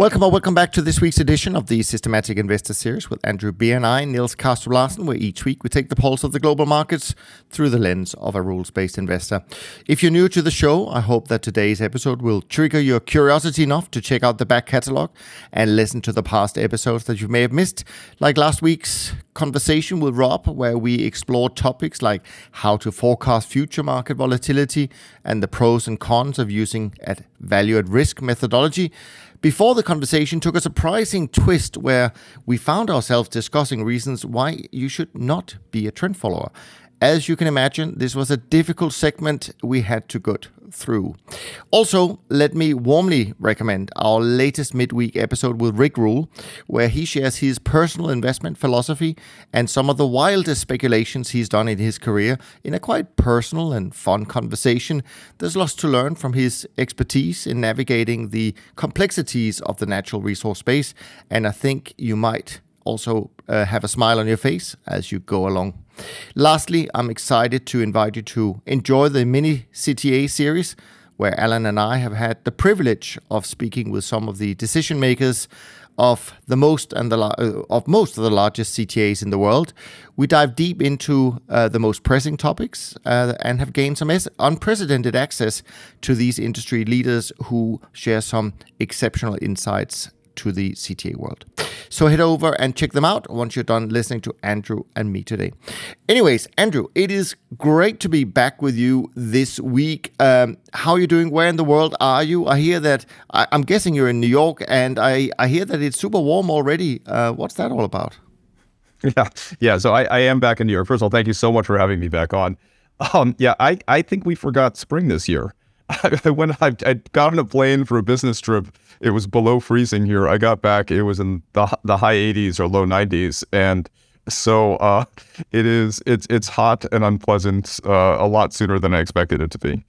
Welcome or welcome back to this week's edition of the Systematic Investor Series with Andrew Beer and I, Niels Kaastrup Larsen, where each week we take the pulse of the global markets through the lens of a rules-based investor. If you're new to the show, I hope that today's episode will trigger your curiosity enough to check out the back catalog and listen to the past episodes that you may have missed, like last week's conversation with Rob, where we explored topics like how to forecast future market volatility and the pros and cons of using a value at risk methodology before the conversation took a surprising twist where we found ourselves discussing reasons why you should not be a trend follower. As you can imagine, this was a difficult segment we had to go through. Also, let me warmly recommend our latest midweek episode with Rick Rule, where he shares his personal investment philosophy and some of the wildest speculations he's done in his career in a quite personal and fun conversation. There's lots to learn from his expertise in navigating the complexities of the natural resource space, and I think you might also uh, have a smile on your face as you go along. Lastly, I'm excited to invite you to enjoy the mini CTA series where Alan and I have had the privilege of speaking with some of the decision makers of the most and the uh, of most of the largest CTAs in the world. We dive deep into uh, the most pressing topics uh, and have gained some unprecedented access to these industry leaders who share some exceptional insights to the CTA world. So head over and check them out once you're done listening to Andrew and me today. Anyways, Andrew, it is great to be back with you this week. Um, how are you doing? Where in the world are you? I hear that, I, am guessing you're in New York, and I, I hear that it's super warm already. Uh, what's that all about? Yeah, yeah. So I, I am back in New York. First of all, thank you so much for having me back on. Um, yeah, I, I think we forgot spring this year. I I, I got on a plane for a business trip. It was below freezing here. I got back, it was in the the high 80s or low 90s, and so uh, it is it's it's hot and unpleasant uh, a lot sooner than I expected it to be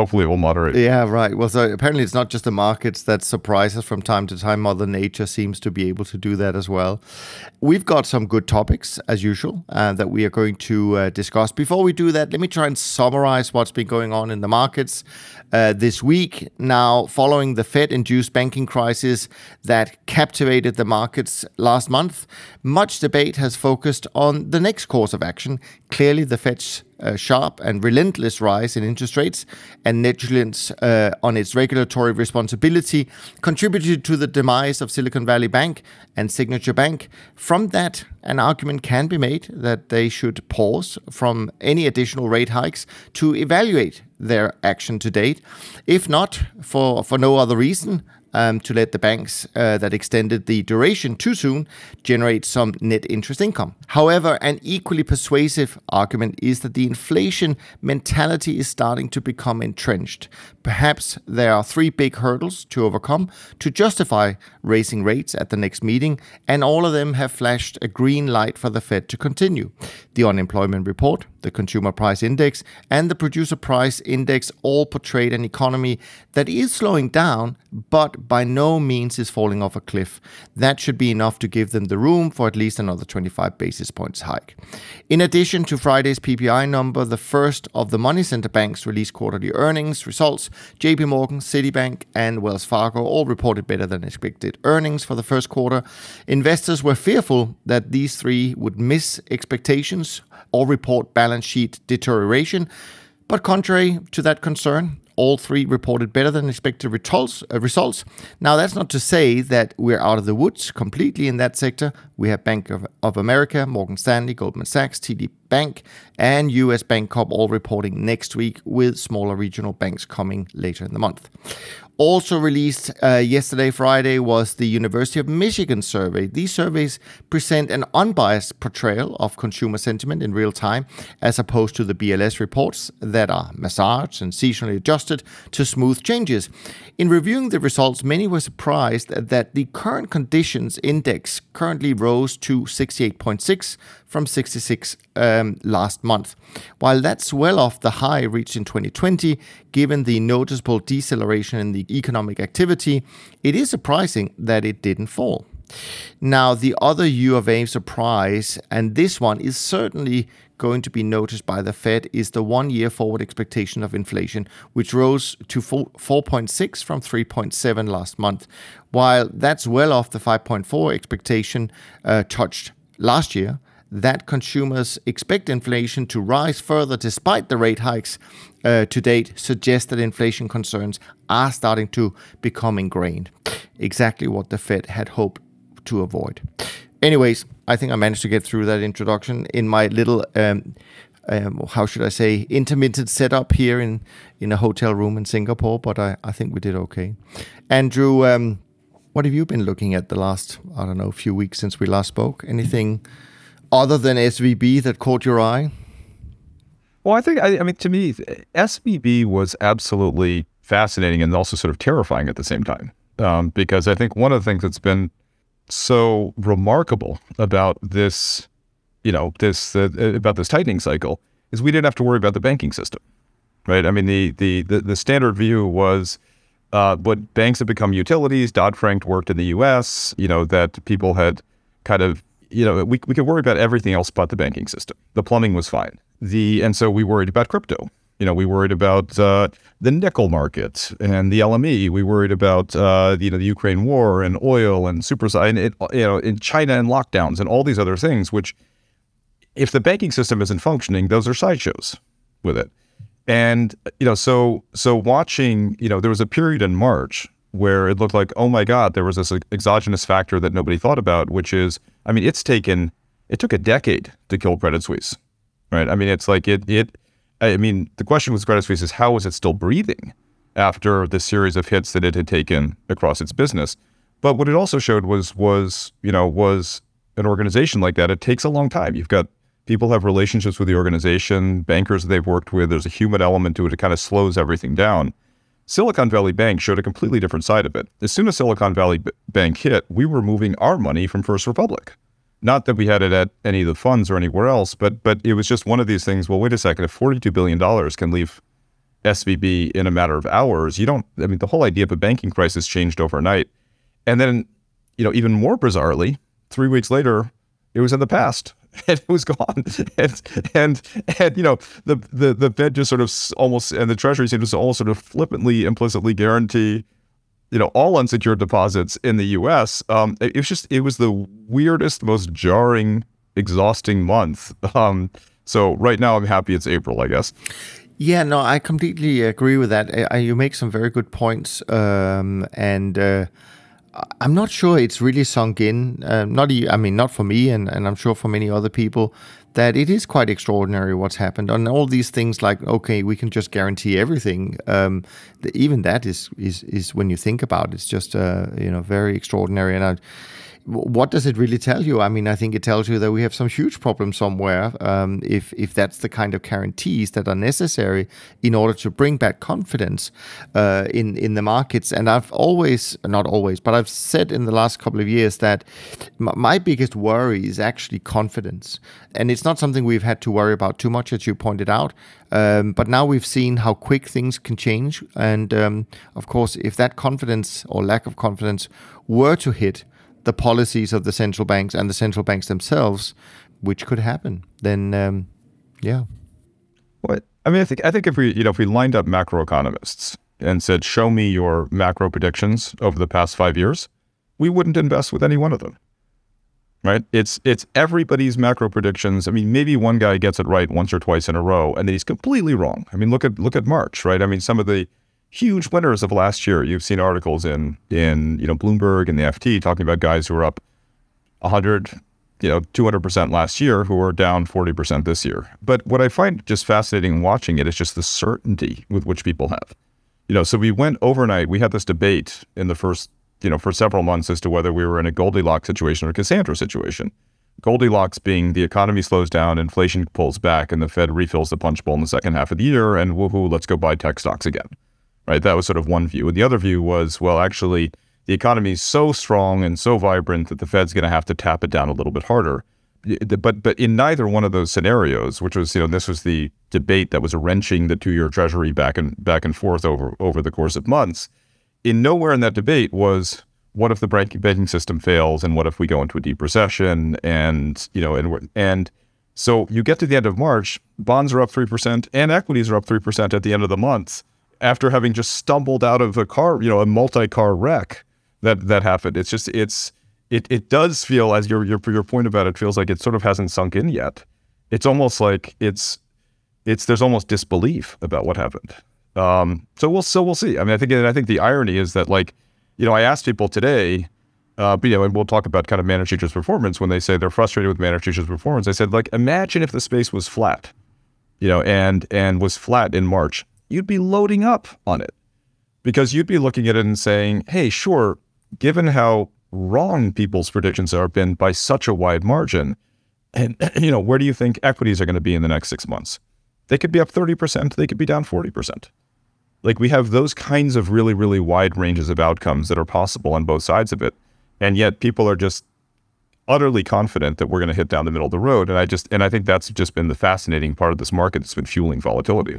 hopefully it will moderate. Yeah, right. Well, so apparently it's not just the markets that surprise us from time to time. Mother Nature seems to be able to do that as well. We've got some good topics, as usual, uh, that we are going to uh, discuss. Before we do that, let me try and summarize what's been going on in the markets uh, this week. Now, following the Fed induced banking crisis that captivated the markets last month, much debate has focused on the next course of action. Clearly, the Fed's uh, sharp and relentless rise in interest rates and negligence uh, on its regulatory responsibility contributed to the demise of Silicon Valley Bank and Signature Bank. From that, an argument can be made that they should pause from any additional rate hikes to evaluate their action to date. If not, for, for no other reason, um, to let the banks uh, that extended the duration too soon generate some net interest income. However, an equally persuasive argument is that the inflation mentality is starting to become entrenched. Perhaps there are three big hurdles to overcome to justify raising rates at the next meeting, and all of them have flashed a green light for the Fed to continue. The unemployment report, the consumer price index, and the producer price index all portrayed an economy that is slowing down, but by no means is falling off a cliff. That should be enough to give them the room for at least another 25 basis points hike. In addition to Friday's PPI number, the first of the money center banks released quarterly earnings results. JP Morgan, Citibank, and Wells Fargo all reported better than expected earnings for the first quarter. Investors were fearful that these three would miss expectations or report balance sheet deterioration. But contrary to that concern, all three reported better than expected results. Uh, results. Now, that's not to say that we're out of the woods completely in that sector. We have Bank of, of America, Morgan Stanley, Goldman Sachs, TD Bank, and US Bancorp all reporting next week, with smaller regional banks coming later in the month. Also released uh, yesterday, Friday, was the University of Michigan survey. These surveys present an unbiased portrayal of consumer sentiment in real time, as opposed to the BLS reports that are massaged and seasonally adjusted to smooth changes. In reviewing the results, many were surprised that the current conditions index currently rose to 68.6 from 66 um, last month. While that's well off the high reached in 2020, given the noticeable deceleration in the economic activity, it is surprising that it didn't fall. Now, the other U of A surprise, and this one is certainly going to be noticed by the Fed, is the one year forward expectation of inflation, which rose to 4.6 from 3.7 last month. While that's well off the 5.4 expectation uh, touched last year, that consumers expect inflation to rise further despite the rate hikes uh, to date suggests that inflation concerns are starting to become ingrained. Exactly what the Fed had hoped to avoid. Anyways, I think I managed to get through that introduction in my little, um, um, how should I say, intermittent setup here in, in a hotel room in Singapore, but I, I think we did okay. Andrew, um, what have you been looking at the last, I don't know, few weeks since we last spoke? Anything other than SVB that caught your eye? Well, I think, I, I mean, to me, SVB was absolutely fascinating and also sort of terrifying at the same time. Um, because I think one of the things that's been so remarkable about this, you know, this uh, about this tightening cycle is we didn't have to worry about the banking system, right? I mean, the the the, the standard view was. Uh, but banks have become utilities. Dodd Frank worked in the U.S. You know that people had kind of you know we we could worry about everything else but the banking system. The plumbing was fine. The and so we worried about crypto you know, we worried about uh, the nickel market and the LME. We worried about uh, you know the Ukraine war and oil and super and it, you know in China and lockdowns and all these other things. Which, if the banking system isn't functioning, those are sideshows with it. And you know, so so watching, you know, there was a period in March where it looked like, oh my God, there was this exogenous factor that nobody thought about, which is, I mean, it's taken, it took a decade to kill Credit Suisse, right? I mean, it's like it it I mean, the question with Credit Suisse is how is it still breathing after the series of hits that it had taken across its business? But what it also showed was was you know was an organization like that. It takes a long time. You've got people have relationships with the organization, bankers they've worked with. There's a human element to it. It kind of slows everything down. Silicon Valley Bank showed a completely different side of it. As soon as Silicon Valley B- Bank hit, we were moving our money from First Republic. Not that we had it at any of the funds or anywhere else, but but it was just one of these things. Well, wait a second. If forty-two billion dollars can leave SVB in a matter of hours, you don't. I mean, the whole idea of a banking crisis changed overnight. And then, you know, even more bizarrely, three weeks later, it was in the past and it was gone. and, and and you know the the the Fed just sort of almost and the Treasury seemed to all sort of flippantly, implicitly guarantee you know all unsecured deposits in the U.S. Um, it, it, was just it was the weirdest, most jarring, exhausting month. Um, so right now, I'm happy it's April. I guess. Yeah, no, I completely agree with that. I, you make some very good points, um, and uh, I'm not sure it's really sunk in. Uh, not, I mean, not for me, and, and I'm sure for many other people that it is quite extraordinary what's happened and all these things like okay we can just guarantee everything um, even that is is is when you think about it, it's just uh, you know very extraordinary and I, what does it really tell you? I mean, I think it tells you that we have some huge problems somewhere. Um, if if that's the kind of guarantees that are necessary in order to bring back confidence uh, in in the markets. And I've always, not always, but I've said in the last couple of years that m- my biggest worry is actually confidence, and it's not something we've had to worry about too much, as you pointed out. Um, but now we've seen how quick things can change, and um, of course, if that confidence or lack of confidence were to hit the policies of the central banks and the central banks themselves, which could happen, then um, yeah. What I mean, I think I think if we you know if we lined up macroeconomists and said, "Show me your macro predictions over the past five years," we wouldn't invest with any one of them. Right? It's it's everybody's macro predictions. I mean, maybe one guy gets it right once or twice in a row, and then he's completely wrong. I mean, look at look at March, right? I mean, some of the huge winners of last year. You've seen articles in in you know Bloomberg and the FT talking about guys who are up 100, you know, 200% last year who are down 40% this year. But what I find just fascinating watching it is just the certainty with which people have. You know, so we went overnight. We had this debate in the first, you know, for several months as to whether we were in a Goldilocks situation or a Cassandra situation. Goldilocks being the economy slows down, inflation pulls back, and the Fed refills the punch bowl in the second half of the year, and woohoo, let's go buy tech stocks again right? That was sort of one view. And the other view was, well, actually, the economy is so strong and so vibrant that the Fed's going to have to tap it down a little bit harder. but but in neither one of those scenarios, which was you know this was the debate that was wrenching the two year Treasury back and back and forth over over the course of months. In nowhere in that debate was what if the banking system fails and what if we go into a deep recession and you know and and so you get to the end of March, bonds are up three percent and equities are up three percent at the end of the month after having just stumbled out of a car, you know, a multi-car wreck that that happened. It's just it's it it does feel as your your your point about it feels like it sort of hasn't sunk in yet. It's almost like it's it's there's almost disbelief about what happened. Um, so we'll so we'll see. I mean, I think I think the irony is that like you know I asked people today. Uh, but, you know, and we'll talk about kind of managed futures performance when they say they're frustrated with managed futures performance. I said, like, imagine if the space was flat, you know, and and was flat in March, you'd be loading up on it because you'd be looking at it and saying, hey, sure, given how wrong people's predictions have been by such a wide margin. And, you know, where do you think equities are going to be in the next six months? They could be up 30%, they could be down 40%. Like we have those kinds of really, really wide ranges of outcomes that are possible on both sides of it. And yet people are just utterly confident that we're going to hit down the middle of the road. And I just, and I think that's just been the fascinating part of this market that's been fueling volatility.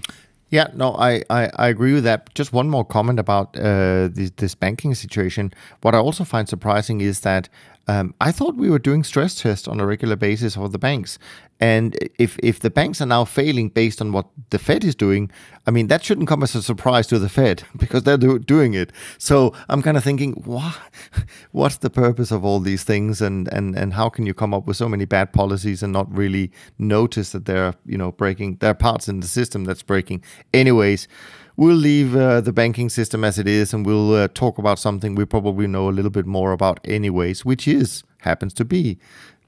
Yeah, no, I, I, I, agree with that. Just one more comment about uh, this, this banking situation. What I also find surprising is that um, I thought we were doing stress tests on a regular basis for the banks. And if, if the banks are now failing based on what the Fed is doing, I mean, that shouldn't come as a surprise to the Fed because they're do, doing it. So I'm kind of thinking, what, what's the purpose of all these things? And, and, and how can you come up with so many bad policies and not really notice that they're, you know, breaking, there are parts in the system that's breaking. Anyways, we'll leave uh, the banking system as it is and we'll uh, talk about something we probably know a little bit more about anyways which is happens to be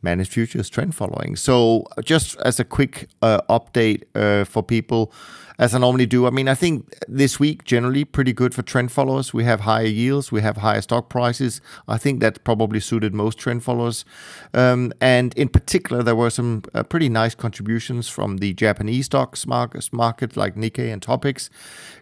managed futures trend following. So just as a quick uh, update uh, for people as I normally do. I mean, I think this week generally pretty good for trend followers. We have higher yields, we have higher stock prices. I think that probably suited most trend followers. Um, and in particular, there were some uh, pretty nice contributions from the Japanese stocks market, market like Nikkei and Topix.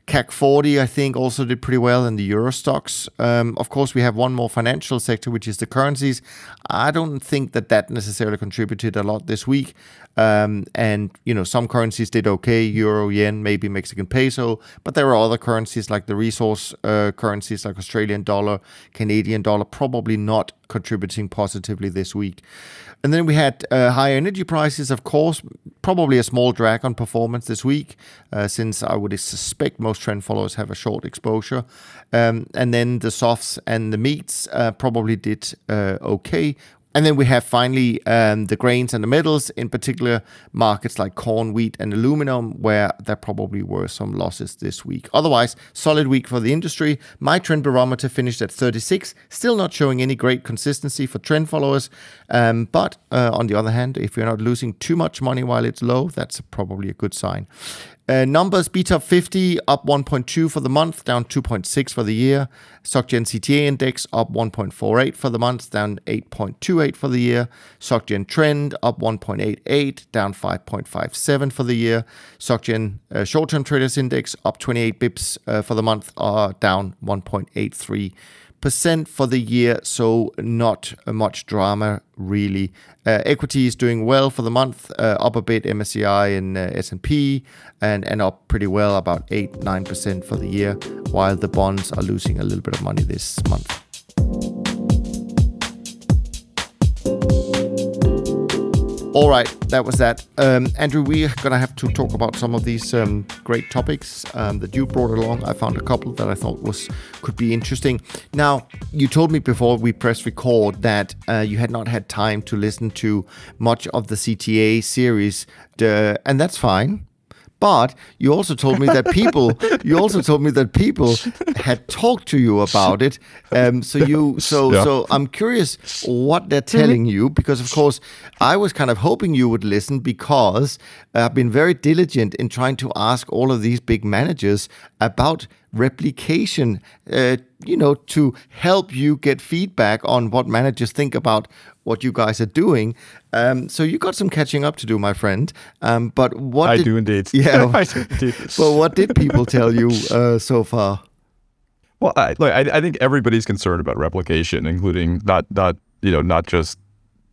CAC 40, I think, also did pretty well in the Euro stocks. Um, of course, we have one more financial sector, which is the currencies. I don't think that that necessarily contributed a lot this week. Um, and, you know, some currencies did okay Euro, yen, maybe Mexican peso. But there are other currencies like the resource uh, currencies like Australian dollar, Canadian dollar, probably not contributing positively this week. And then we had uh, higher energy prices, of course, probably a small drag on performance this week, uh, since I would suspect most trend followers have a short exposure. Um, and then the softs and the meats uh, probably did uh, okay, and then we have finally um, the grains and the metals, in particular markets like corn, wheat, and aluminum, where there probably were some losses this week. Otherwise, solid week for the industry. My trend barometer finished at 36, still not showing any great consistency for trend followers. Um, but uh, on the other hand, if you're not losing too much money while it's low, that's probably a good sign. Uh, numbers, BTOP 50 up 1.2 for the month, down 2.6 for the year. SocGen CTA index up 1.48 for the month, down 8.28 for the year. SocGen trend up 1.88, down 5.57 for the year. SocGen uh, short-term traders index up 28 bips uh, for the month, uh, down 1.83 percent for the year, so not much drama really. Uh, equity is doing well for the month, uh, up a bit MSCI and uh, S&P, and and up pretty well, about eight nine percent for the year, while the bonds are losing a little bit of money this month. All right, that was that. Um, Andrew, we're going to have to talk about some of these um, great topics um, that you brought along. I found a couple that I thought was could be interesting. Now, you told me before we press record that uh, you had not had time to listen to much of the CTA series, and that's fine. But you also told me that people, you also told me that people had talked to you about it. Um, so you, so yeah. so I'm curious what they're mm-hmm. telling you because, of course, I was kind of hoping you would listen because I've been very diligent in trying to ask all of these big managers about replication, uh, you know, to help you get feedback on what managers think about what you guys are doing. Um, so you got some catching up to do, my friend. Um, but what I did, do indeed. Yeah, I do indeed. but what did people tell you uh, so far? Well, I, look, I, I think everybody's concerned about replication, including not not you know not just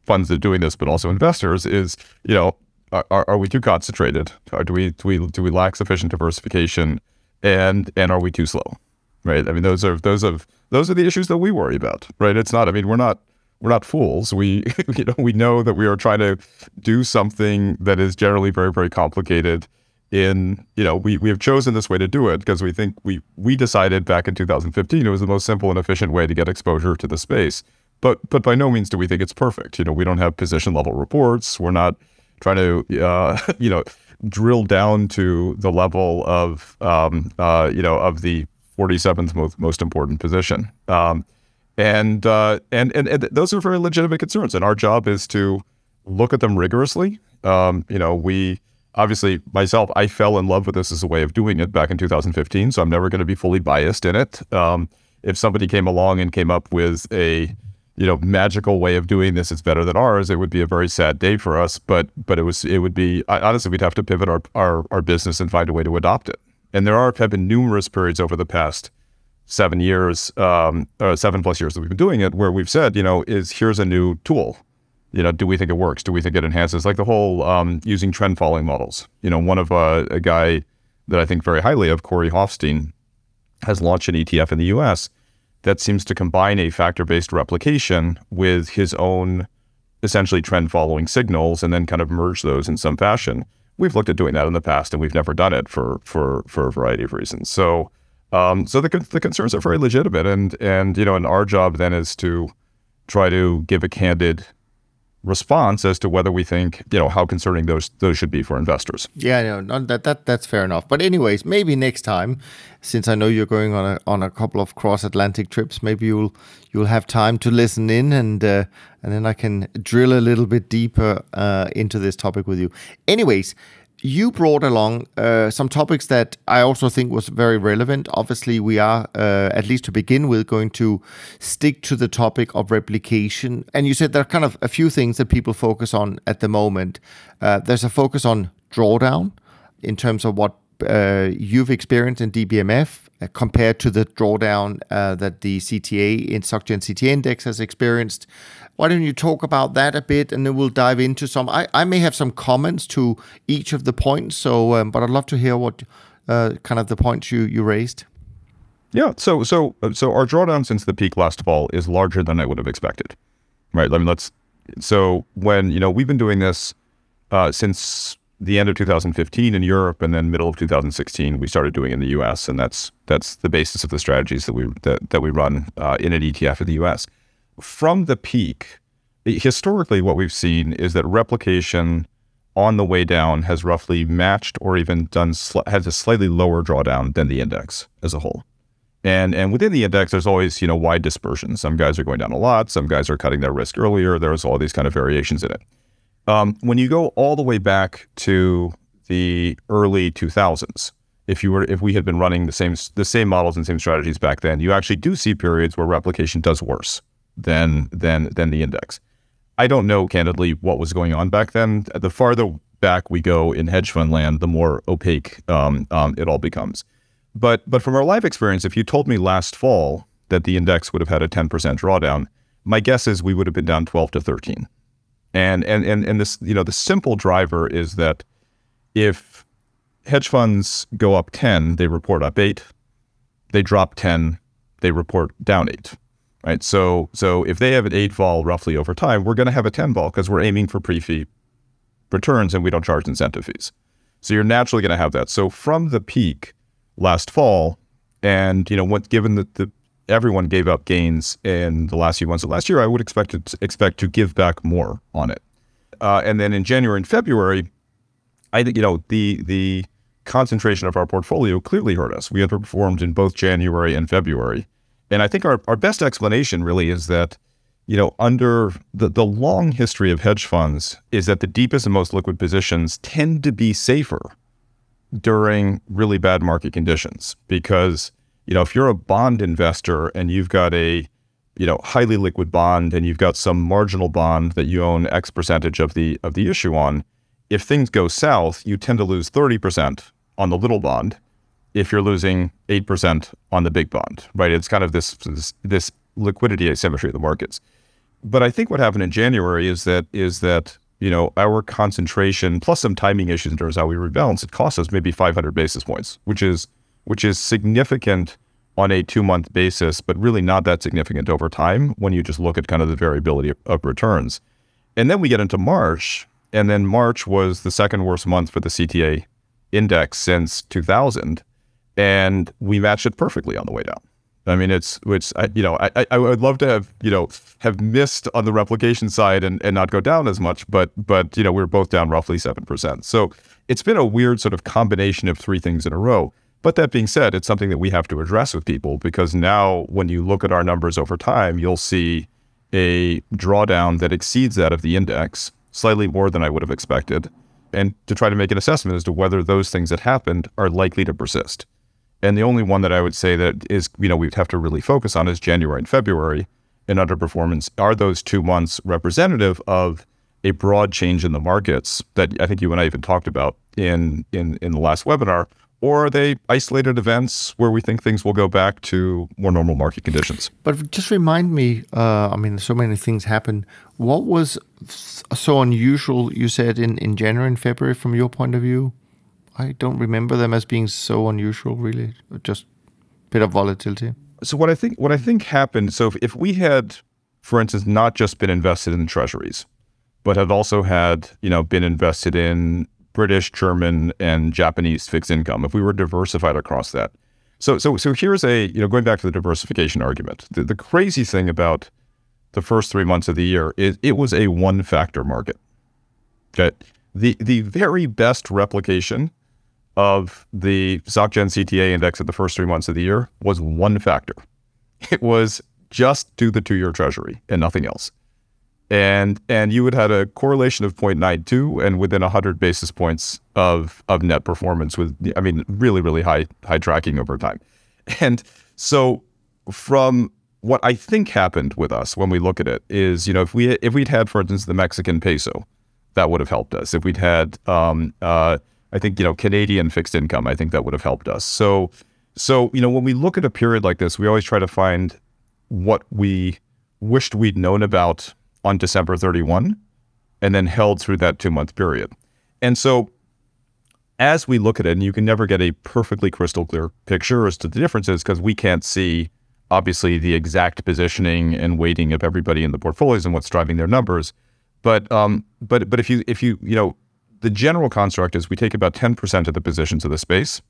funds that are doing this, but also investors, is you know, are, are we too concentrated? Do we do we do we lack sufficient diversification? And and are we too slow? Right. I mean, those are those of those are the issues that we worry about. Right. It's not. I mean, we're not we're not fools. We you know we know that we are trying to do something that is generally very very complicated. In you know we we have chosen this way to do it because we think we we decided back in 2015 it was the most simple and efficient way to get exposure to the space. But but by no means do we think it's perfect. You know we don't have position level reports. We're not trying to uh, you know drill down to the level of um, uh, you know of the 47th most, most important position. Um, and, uh, and, and and those are very legitimate concerns, and our job is to look at them rigorously. Um, you know, we obviously myself, I fell in love with this as a way of doing it back in 2015, so I'm never going to be fully biased in it. Um, if somebody came along and came up with a you know magical way of doing this it's better than ours it would be a very sad day for us but but it was it would be honestly we'd have to pivot our our, our business and find a way to adopt it and there are have been numerous periods over the past seven years, um, or seven plus years that we've been doing it, where we've said, you know, is here's a new tool. You know, do we think it works? Do we think it enhances? Like the whole um, using trend following models. You know, one of uh, a guy that I think very highly of, Corey Hoffstein, has launched an ETF in the U.S. that seems to combine a factor-based replication with his own essentially trend following signals and then kind of merge those in some fashion. We've looked at doing that in the past and we've never done it for for for a variety of reasons. So um, so the, the concerns are very legitimate, and and you know, and our job then is to try to give a candid response as to whether we think you know how concerning those those should be for investors. Yeah, no, that that that's fair enough. But anyways, maybe next time, since I know you're going on a on a couple of cross Atlantic trips, maybe you'll you'll have time to listen in and uh, and then I can drill a little bit deeper uh, into this topic with you. Anyways, you brought along uh, some topics that I also think was very relevant. Obviously, we are, uh, at least to begin with, going to stick to the topic of replication. And you said there are kind of a few things that people focus on at the moment. Uh, there's a focus on drawdown in terms of what uh, you've experienced in DBMF uh, compared to the drawdown uh, that the CTA in SocGen CTA index has experienced. Why don't you talk about that a bit, and then we'll dive into some. I, I may have some comments to each of the points, so um, but I'd love to hear what uh, kind of the points you you raised. Yeah, so so so our drawdown since the peak last fall is larger than I would have expected. Right. I mean, let's. So when you know we've been doing this uh, since the end of 2015 in Europe, and then middle of 2016 we started doing in the U.S. and that's that's the basis of the strategies that we that, that we run uh, in an ETF in the U.S from the peak, historically, what we've seen is that replication on the way down has roughly matched or even done sl- has a slightly lower drawdown than the index as a whole. And and within the index, there's always you know wide dispersion. Some guys are going down a lot. Some guys are cutting their risk earlier. There's all these kind of variations in it. Um, when you go all the way back to the early 2000s, if you were if we had been running the same the same models and same strategies back then, you actually do see periods where replication does worse than than than the index. I don't know candidly what was going on back then. The farther back we go in hedge fund land, the more opaque um, um, it all becomes. But but from our live experience, if you told me last fall that the index would have had a 10% drawdown, my guess is we would have been down 12 to 13. And and and and this you know the simple driver is that if hedge funds go up 10, they report up 8. They drop 10, they report down 8 right? So so if they have an eight vol roughly over time, we're going to have a ten vol because we're aiming for pre-fee returns and we don't charge incentive fees. So you're naturally going to have that. So from the peak last fall, and you know what, given that the everyone gave up gains in the last few months of last year, I would expect to expect to give back more on it. Uh, and then in January and February, I think you know the the concentration of our portfolio clearly hurt us. We underperformed in both January and February. And I think our, our best explanation really is that, you know, under the, the long history of hedge funds is that the deepest and most liquid positions tend to be safer during really bad market conditions because, you know, if you're a bond investor and you've got a, you know, highly liquid bond and you've got some marginal bond that you own X percentage of the of the issue on, if things go south, you tend to lose 30% on the little bond if you're losing 8% on the big bond, right? It's kind of this, this, this liquidity asymmetry of the markets. but I think what happened in January is that is that you know our concentration plus some timing issues in terms of how we rebalance it cost us maybe 500 basis points, which is which is significant on a two month basis, but really not that significant over time when you just look at kind of the variability of, of returns. And then we get into March, and then March was the second worst month for the CTA index since 2000, and we matched it perfectly on the way down. I mean, it's which I, you know I, I would love to have you know have missed on the replication side and, and not go down as much, but but you know we we're both down roughly seven percent. So it's been a weird sort of combination of three things in a row. But that being said, it's something that we have to address with people because now when you look at our numbers over time, you'll see a drawdown that exceeds that of the index, slightly more than I would have expected, and to try to make an assessment as to whether those things that happened are likely to persist. And the only one that I would say that is, you know, we'd have to really focus on is January and February in underperformance. Are those two months representative of a broad change in the markets that I think you and I even talked about in in in the last webinar, or are they isolated events where we think things will go back to more normal market conditions? But just remind me, uh, I mean, so many things happen. What was so unusual, you said, in, in January and February from your point of view? I don't remember them as being so unusual, really. Just a bit of volatility. So what I think what I think happened. So if, if we had, for instance, not just been invested in treasuries, but had also had you know been invested in British, German, and Japanese fixed income, if we were diversified across that. So, so, so here's a, you know, going back to the diversification argument. The, the crazy thing about the first three months of the year is it was a one factor market. Okay. The, the very best replication of the SocGen CTA index at the first three months of the year was one factor. It was just do the two year treasury and nothing else. And and you would have a correlation of 0.92 and within 100 basis points of of net performance with i mean really really high high tracking over time. And so from what i think happened with us when we look at it is you know if we if we'd had for instance the mexican peso that would have helped us. If we'd had um, uh, i think you know canadian fixed income i think that would have helped us so so you know when we look at a period like this we always try to find what we wished we'd known about on December 31 and then held through that two month period. And so as we look at it, and you can never get a perfectly crystal clear picture as to the differences because we can't see obviously the exact positioning and weighting of everybody in the portfolios and what's driving their numbers. But um, but but if you if you you know the general construct is we take about 10% of the positions of the space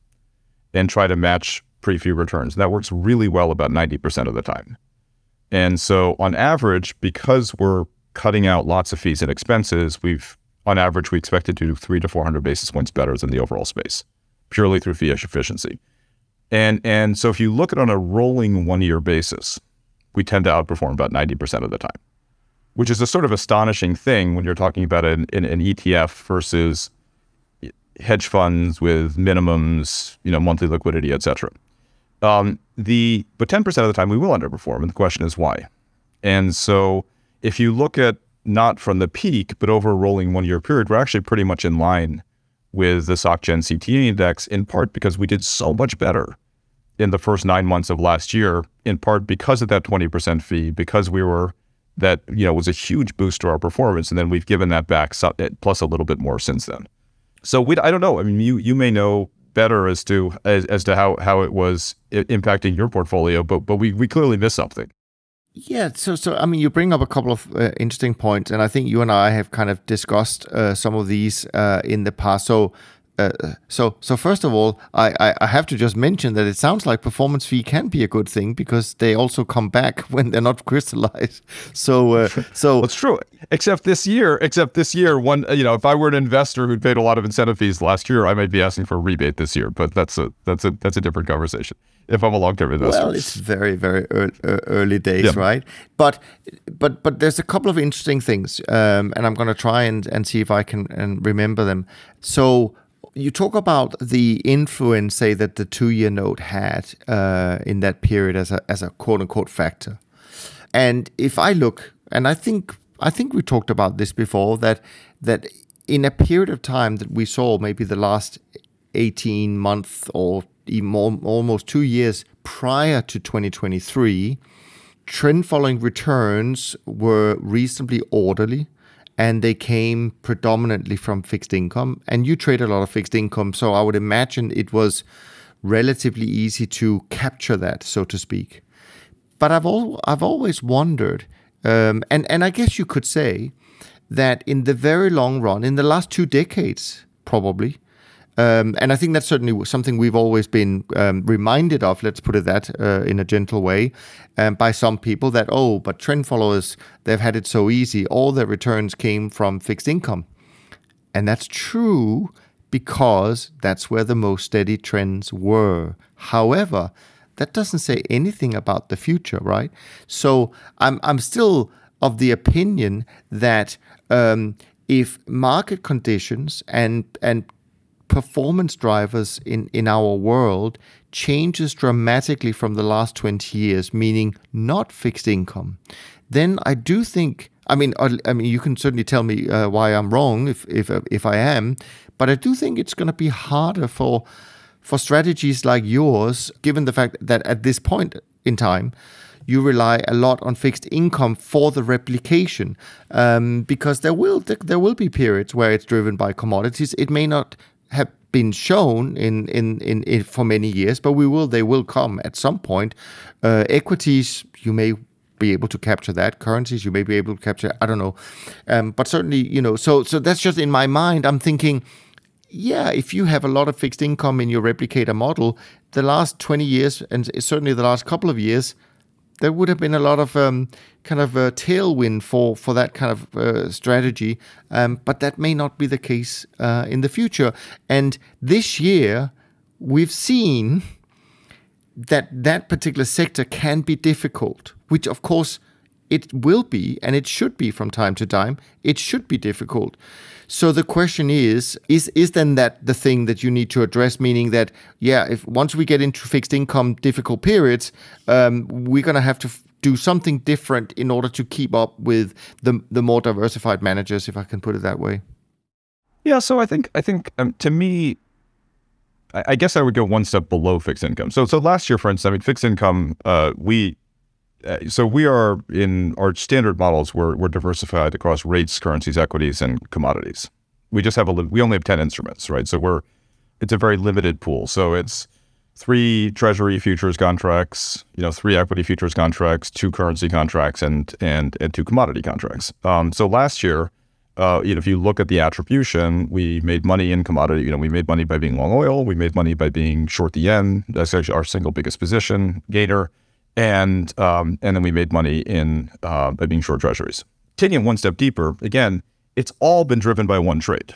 and try to match pre-fee returns. That works really well about 90% of the time. And so on average, because we're cutting out lots of fees and expenses, we've on average we expect to do three to four hundred basis points better than the overall space, purely through fee efficiency. And and so if you look at it on a rolling one year basis, we tend to outperform about ninety percent of the time, which is a sort of astonishing thing when you're talking about an, an, an ETF versus hedge funds with minimums, you know, monthly liquidity, et cetera. Um, the but 10% of the time we will underperform, and the question is why. And so if you look at not from the peak, but over a rolling one year period, we're actually pretty much in line with the SocGen CTA index, in part because we did so much better in the first nine months of last year, in part because of that 20% fee, because we were that, you know, was a huge boost to our performance. And then we've given that back plus a little bit more since then. So we, I don't know. I mean, you, you may know better as to as, as to how how it was impacting your portfolio, but but we we clearly missed something. Yeah, so so I mean, you bring up a couple of uh, interesting points, and I think you and I have kind of discussed uh, some of these uh, in the past. So uh, so so first of all, I, I, I have to just mention that it sounds like performance fee can be a good thing because they also come back when they're not crystallized. So uh, so well, it's true. Except this year, except this year, one you know, if I were an investor who'd paid a lot of incentive fees last year, I might be asking for a rebate this year. But that's a that's a that's a different conversation. If I'm a long term investor, well, it's very very early, early days, yeah. right? But but but there's a couple of interesting things, um, and I'm going to try and and see if I can and remember them. So you talk about the influence, say, that the two-year note had uh, in that period as a as a quote unquote factor. And if I look, and I think I think we talked about this before that that in a period of time that we saw maybe the last 18 months or even more, almost two years prior to 2023, trend following returns were reasonably orderly and they came predominantly from fixed income. And you trade a lot of fixed income, so I would imagine it was relatively easy to capture that, so to speak. But I've al- I've always wondered, um, and and I guess you could say that in the very long run, in the last two decades, probably, um, and I think that's certainly something we've always been um, reminded of, let's put it that uh, in a gentle way, um, by some people that, oh, but trend followers, they've had it so easy. All their returns came from fixed income. And that's true because that's where the most steady trends were. However, that doesn't say anything about the future, right? So I'm, I'm still of the opinion that um, if market conditions and, and performance drivers in, in our world changes dramatically from the last 20 years, meaning not fixed income, then I do think, I mean, I mean, you can certainly tell me uh, why I'm wrong if, if, if I am, but I do think it's going to be harder for, for strategies like yours, given the fact that at this point in time, you rely a lot on fixed income for the replication um, because there will there will be periods where it's driven by commodities. It may not have been shown in, in, in, in, for many years, but we will they will come at some point. Uh, equities, you may be able to capture that. Currencies, you may be able to capture. I don't know, um, but certainly, you know. So so that's just in my mind. I'm thinking, yeah, if you have a lot of fixed income in your replicator model, the last 20 years and certainly the last couple of years, there would have been a lot of um, kind of a tailwind for for that kind of uh, strategy, um, but that may not be the case uh, in the future. And this year, we've seen that that particular sector can be difficult, which of course it will be, and it should be from time to time. It should be difficult. So the question is, is is then that the thing that you need to address? Meaning that, yeah, if once we get into fixed income difficult periods, um, we're to have to f- do something different in order to keep up with the the more diversified managers, if I can put it that way. Yeah. So I think I think um, to me, I, I, guess I would go one step below fixed income. So so last year, for instance, I mean, fixed income, uh, we uh, so we are in our standard models. We're we're diversified across rates, currencies, equities, and commodities. We just have a we only have ten instruments, right? So we're it's a very limited pool. So it's three treasury futures contracts, you know, three equity futures contracts, two currency contracts, and and and two commodity contracts. Um, so last year, uh, you know, if you look at the attribution, we made money in commodity. You know, we made money by being long oil. We made money by being short the yen. That's actually our single biggest position gainer and um, and then we made money in uh, by being short treasuries. Taking it one step deeper, again, it's all been driven by one trade,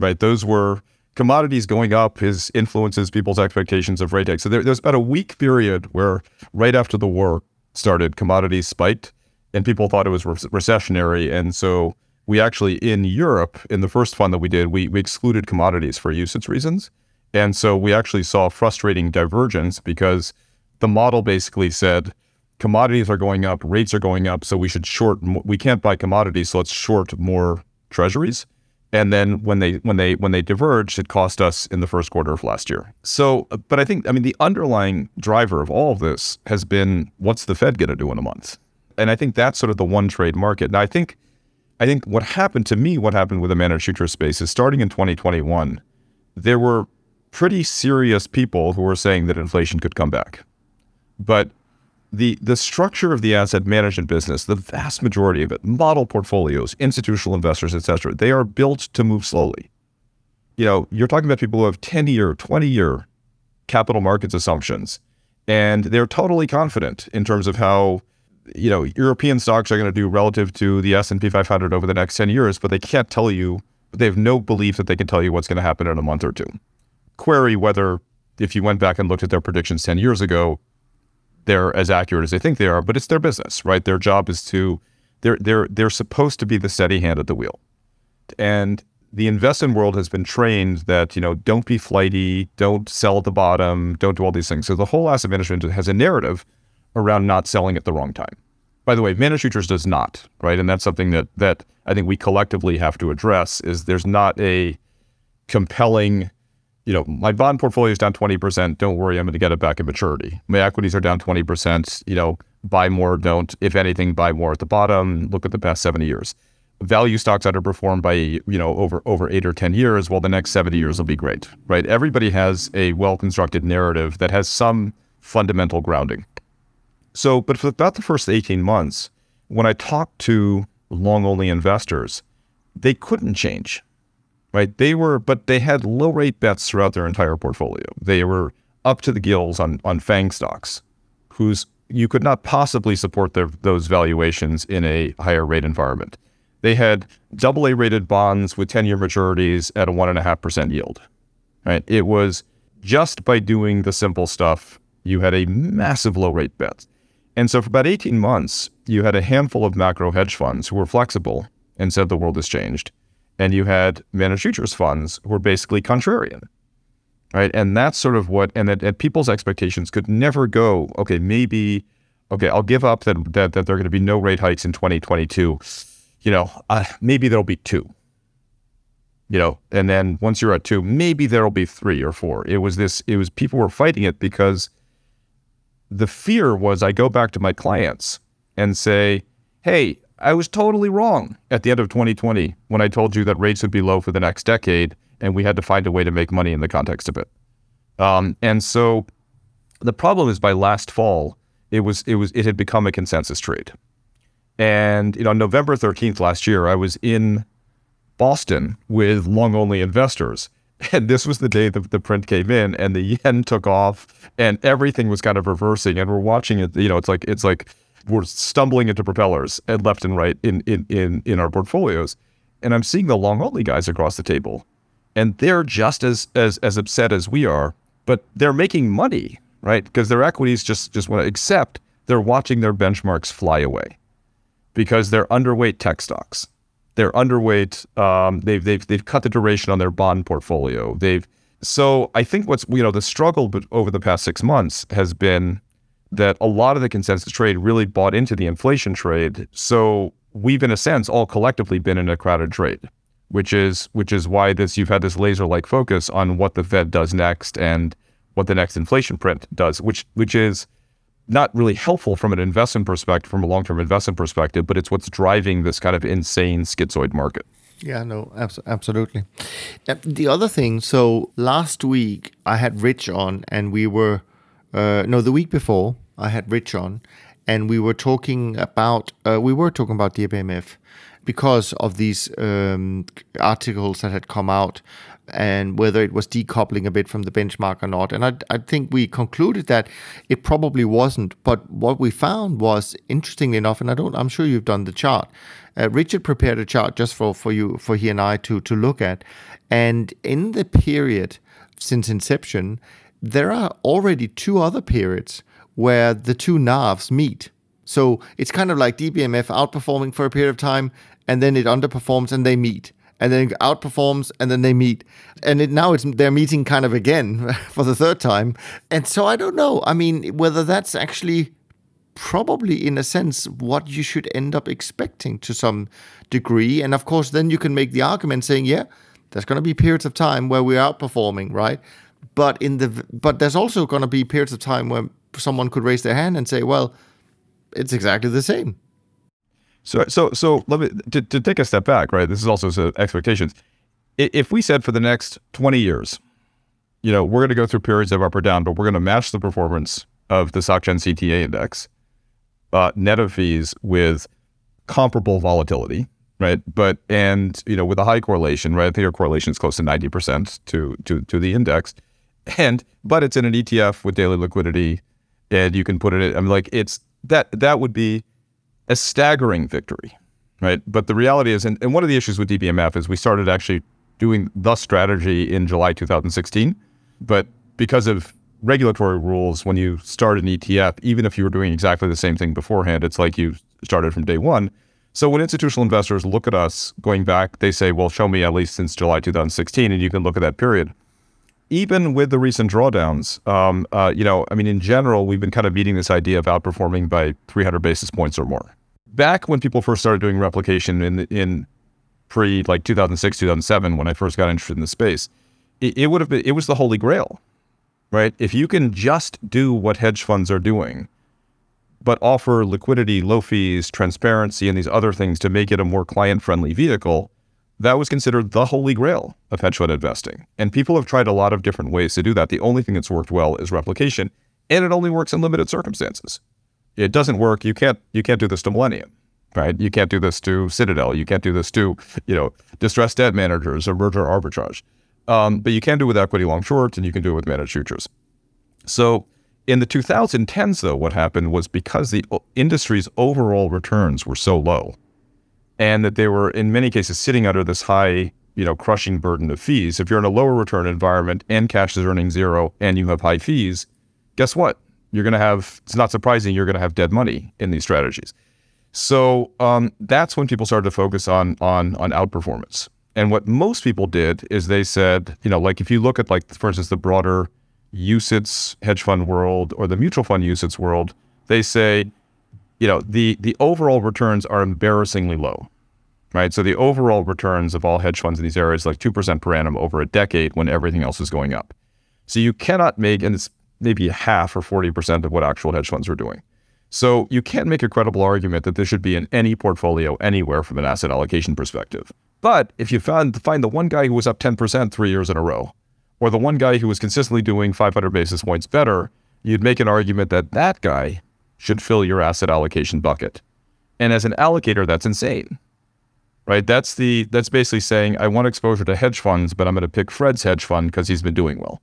right? Those were commodities going up. His influences people's expectations of rate hikes. So there, there's about a week period where right after the war started, commodities spiked, and people thought it was re- recessionary, and so we actually in Europe in the first fund that we did, we, we excluded commodities for UCITS reasons, and so we actually saw frustrating divergence because the model basically said commodities are going up, rates are going up, so we should short. We can't buy commodities, so let's short more treasuries. And then when they when they when they diverged, it cost us in the first quarter of last year. So, but I think I mean the underlying driver of all of this has been what's the Fed going to do in a month, and I think that's sort of the one trade market. Now, I think I think what happened to me, what happened with the managed futures space is starting in 2021, there were pretty serious people who were saying that inflation could come back. But the the structure of the asset management business, the vast majority of it, model portfolios, institutional investors, et cetera, they are built to move slowly. You know, you're talking about people who have 10 year, 20 year capital markets assumptions, and they're totally confident in terms of how you know European stocks are going to do relative to the S&P 500 over the next 10 years, but they can't tell you. They have no belief that they can tell you what's going to happen in a month or two. Query whether, if you went back and looked at their predictions 10 years ago, they're as accurate as they think they are, but it's their business, right? Their job is to they're they're they're supposed to be the steady hand at the wheel. And the investment world has been trained that, you know, don't be flighty, don't sell at the bottom, don't do all these things. So the whole asset management has a narrative around not selling at the wrong time. By the way, managed futures does not, right? And that's something that that I think we collectively have to address is there's not a compelling you know, my bond portfolio is down 20%. Don't worry, I'm going to get it back at maturity. My equities are down 20%. You know, buy more, don't. If anything, buy more at the bottom. Look at the past 70 years. Value stocks underperformed by, you know, over over eight or 10 years. Well, the next 70 years will be great, right? Everybody has a well constructed narrative that has some fundamental grounding. So, but for about the first 18 months, when I talked to long only investors, they couldn't change, right? They were, but they had low rate bets throughout their entire portfolio. They were up to the gills on, on FANG stocks, whose you could not possibly support their, those valuations in a higher rate environment. They had double A rated bonds with 10 year maturities at a 1.5% yield, right? It was just by doing the simple stuff, you had a massive low rate bet. And so for about 18 months, you had a handful of macro hedge funds who were flexible and said the world has changed. And you had managed futures funds who were basically contrarian. Right. And that's sort of what, and that, people's expectations could never go, okay, maybe, okay, I'll give up that, that, that there are going to be no rate hikes in 2022. You know, uh, maybe there'll be two. You know, and then once you're at two, maybe there'll be three or four. It was this, it was people were fighting it because the fear was I go back to my clients and say, hey, I was totally wrong at the end of 2020 when I told you that rates would be low for the next decade and we had to find a way to make money in the context of it. Um, and so the problem is by last fall, it was it was it had become a consensus trade. And you know, November 13th last year, I was in Boston with long only investors and this was the day that the print came in and the yen took off and everything was kind of reversing. And we're watching it, you know, it's like it's like we're stumbling into propellers and left and right in in in, in our portfolios. And I'm seeing the long only guys across the table. And they're just as as as upset as we are, but they're making money, right? Because their equities just just want to accept they're watching their benchmarks fly away because they're underweight tech stocks they're underweight. Um, they've they've they've cut the duration on their bond portfolio. They've so I think what's you know the struggle but over the past six months has been that a lot of the consensus trade really bought into the inflation trade. So we've in a sense all collectively been in a crowded trade, which is which is why this you've had this laser like focus on what the Fed does next and what the next inflation print does, which which is not really helpful from an investment perspective, from a long term investment perspective, but it's what's driving this kind of insane schizoid market. Yeah, no, abs- absolutely. The other thing, so last week I had Rich on, and we were, uh, no, the week before I had Rich on, and we were talking about, uh, we were talking about DBMF because of these um, articles that had come out and whether it was decoupling a bit from the benchmark or not. And I, I think we concluded that it probably wasn't. But what we found was, interestingly enough, and I don't, I'm sure you've done the chart. Uh, Richard prepared a chart just for, for you, for he and I to to look at, and in the period since inception, there are already two other periods where the two NAVs meet. So it's kind of like DBMF outperforming for a period of time, and then it underperforms, and they meet. And then it outperforms and then they meet. And it, now it's they're meeting kind of again for the third time. And so i don't know. I mean whether that's actually probably in a sense what you should end up expecting to some degree. And of course then you can make the argument saying yeah there's going to be periods of time where we're outperforming right but in the but there's also going to be periods of time where someone could raise their hand and say well it's exactly the same so, so, so let me to, to take a step back, right? This is also so expectations. If we said for the next 20 years, you know, we're going to go through periods of up or down, but we're going to match the performance of the SocGen CTA index, uh, net of fees with comparable volatility, right? But and you know, with a high correlation, right? I think our correlation is close to 90% to to to the index, and but it's in an ETF with daily liquidity, and you can put it. In, I mean, like it's that that would be a staggering victory, right? But the reality is, and, and one of the issues with DBMF is we started actually doing the strategy in July 2016, but because of regulatory rules, when you start an ETF, even if you were doing exactly the same thing beforehand, it's like you started from day one. So when institutional investors look at us going back, they say, well, show me at least since July 2016, and you can look at that period. Even with the recent drawdowns, um, uh, you know, I mean, in general, we've been kind of meeting this idea of outperforming by 300 basis points or more back when people first started doing replication in in pre like 2006 2007 when I first got interested in the space it, it would have been it was the holy grail, right? If you can just do what hedge funds are doing, but offer liquidity, low fees, transparency, and these other things to make it a more client friendly vehicle, that was considered the holy grail of hedge fund investing. And people have tried a lot of different ways to do that. The only thing that's worked well is replication, and it only works in limited circumstances. It doesn't work. You can't you can't do this to Millennium, right? You can't do this to Citadel. You can't do this to you know distressed debt managers or merger arbitrage. Um, but you can do it with equity long short, and you can do it with managed futures. So in the 2010s, though, what happened was because the industry's overall returns were so low, and that they were in many cases sitting under this high, you know, crushing burden of fees. If you're in a lower return environment and cash is earning zero and you have high fees, guess what? You're going to have. It's not surprising you're going to have dead money in these strategies. So um, that's when people started to focus on on on outperformance. And what most people did is they said, you know, like if you look at like for instance the broader UCITS hedge fund world or the mutual fund UCITS world, they say, you know, the the overall returns are embarrassingly low, right? So the overall returns of all hedge funds in these areas like two percent per annum over a decade when everything else is going up. So you cannot make, and it's maybe half or forty percent of what actual hedge funds are doing. So you can't make a credible argument that this should be in any portfolio anywhere from an asset allocation perspective. But if you found find the one guy who was up 10% three years in a row, or the one guy who was consistently doing 500 basis points better, you'd make an argument that that guy should fill your asset allocation bucket. And as an allocator, that's insane. Right? That's the that's basically saying I want exposure to hedge funds, but I'm going to pick Fred's hedge fund because he's been doing well.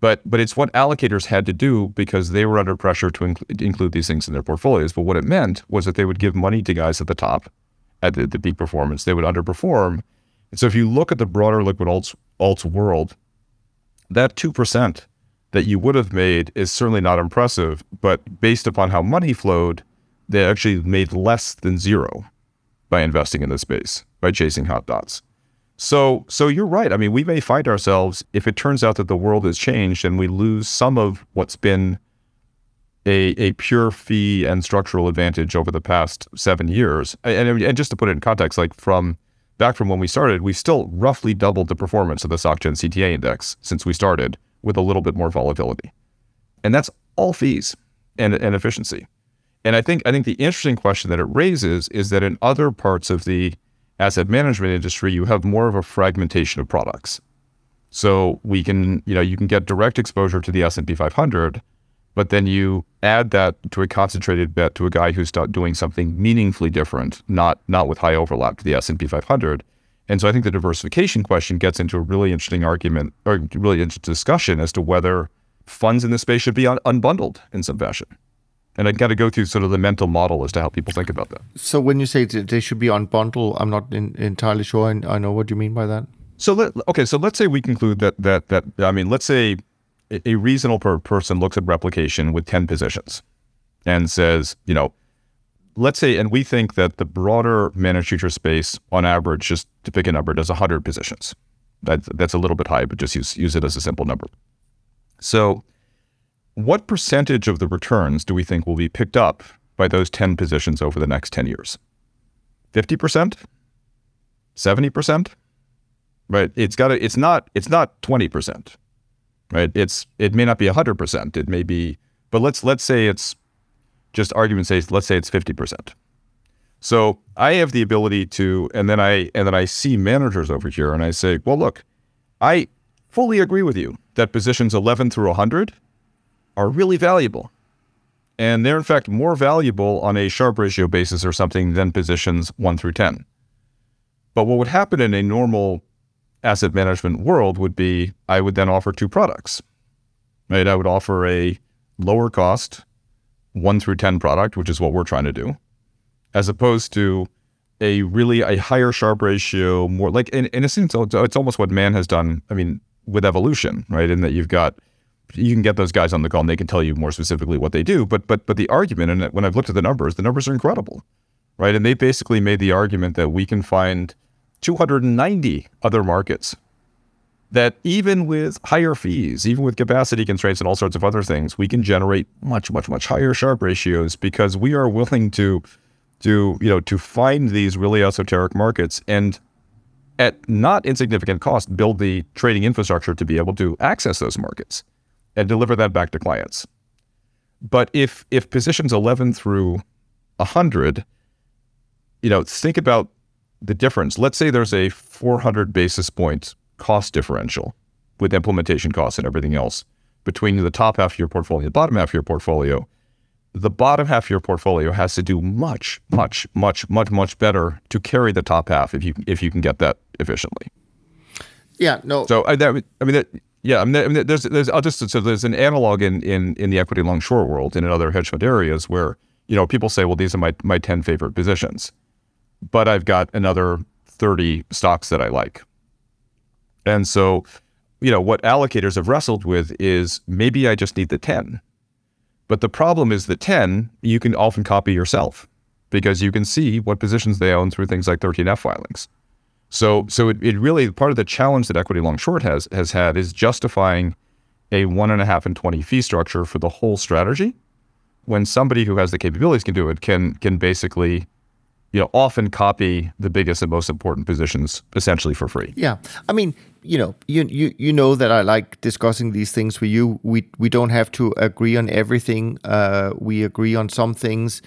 But but it's what allocators had to do because they were under pressure to inc- include these things in their portfolios. But what it meant was that they would give money to guys at the top, at the, the peak performance. They would underperform. And so if you look at the broader liquid alts alts world, that 2% that you would have made is certainly not impressive, but based upon how money flowed, they actually made less than zero by investing in this space, by chasing hot dots. So, so you're right. I mean, we may find ourselves if it turns out that the world has changed and we lose some of what's been a, a pure fee and structural advantage over the past seven years. And, and just to put it in context, like from back from when we started, we've still roughly doubled the performance of the SocGen CTA index since we started with a little bit more volatility. And that's all fees and, and efficiency. And I think I think the interesting question that it raises is that in other parts of the asset management industry, you have more of a fragmentation of products. So we can, you know, you can get direct exposure to the S&P 500, but then you add that to a concentrated bet to a guy who's doing something meaningfully different, not not with high overlap to the S&P 500. And so I think the diversification question gets into a really interesting argument or really interesting discussion as to whether funds in this space should be un- unbundled in some fashion. And I've got to go through sort of the mental model as to how people think about that. So when you say they should be unbundled, I'm not in, entirely sure I, I know what you mean by that. So let, okay, so let's say we conclude that that that I mean, let's say a reasonable person looks at replication with 10 positions and says, you know, let's say, and we think that the broader managed future space on average, just to pick a number, does 100 positions. That, that's a little bit high, but just use, use it as a simple number. So, what percentage of the returns do we think will be picked up by those 10 positions over the next 10 years? 50%? 70%? Right? It's got to, it's not, it's not 20% right? It's it may not be hundred percent. It may be, but let's let's say it's just argument says let's say it's fifty percent. So I have the ability to, and then I and then I see managers over here, and I say, well, look, I fully agree with you that positions eleven through hundred are really valuable. And they're in fact more valuable on a Sharpe ratio basis or something than positions one through 10. But what would happen in a normal asset management world would be I would then offer two products. Right? I would offer a lower cost 1 through 10 product, which is what we're trying to do, as opposed to a really a higher Sharpe ratio, more like in, in a sense, it's almost what man has done. I mean, with evolution, right? In that you've got you can get those guys on the call and they can tell you more specifically what they do. But but but the argument, and when I've looked at the numbers, the numbers are incredible, right? And they basically made the argument that we can find 290 other markets that even with higher fees, even with capacity constraints and all sorts of other things, we can generate much, much, much higher Sharpe ratios because we are willing to to you know to find these really esoteric markets and at not insignificant cost, build the trading infrastructure to be able to access those markets and deliver that back to clients. But if if positions 11 through 100, you know, think about the difference. Let's say there's a 400 basis point cost differential with implementation costs and everything else between the top half of your portfolio and the bottom half of your portfolio. The bottom half of your portfolio has to do much, much, much, much, much better to carry the top half if you if you can get that efficiently. Yeah, no. So I, that, I mean, that, yeah, I mean, I mean, there's there's I'll just so there's an analog in in in the equity long short world and in other hedge fund areas where you know people say, well, these are my my ten favorite positions, but I've got another thirty stocks that I like, and so you know what allocators have wrestled with is maybe I just need the ten, but the problem is the ten you can often copy yourself because you can see what positions they own through things like 13F filings. So, so it, it really part of the challenge that equity long short has has had is justifying a one and a half and twenty fee structure for the whole strategy. When somebody who has the capabilities can do it, can can basically, you know, often copy the biggest and most important positions essentially for free. Yeah, I mean, you know, you you you know that I like discussing these things with you. We we don't have to agree on everything. Uh, we agree on some things.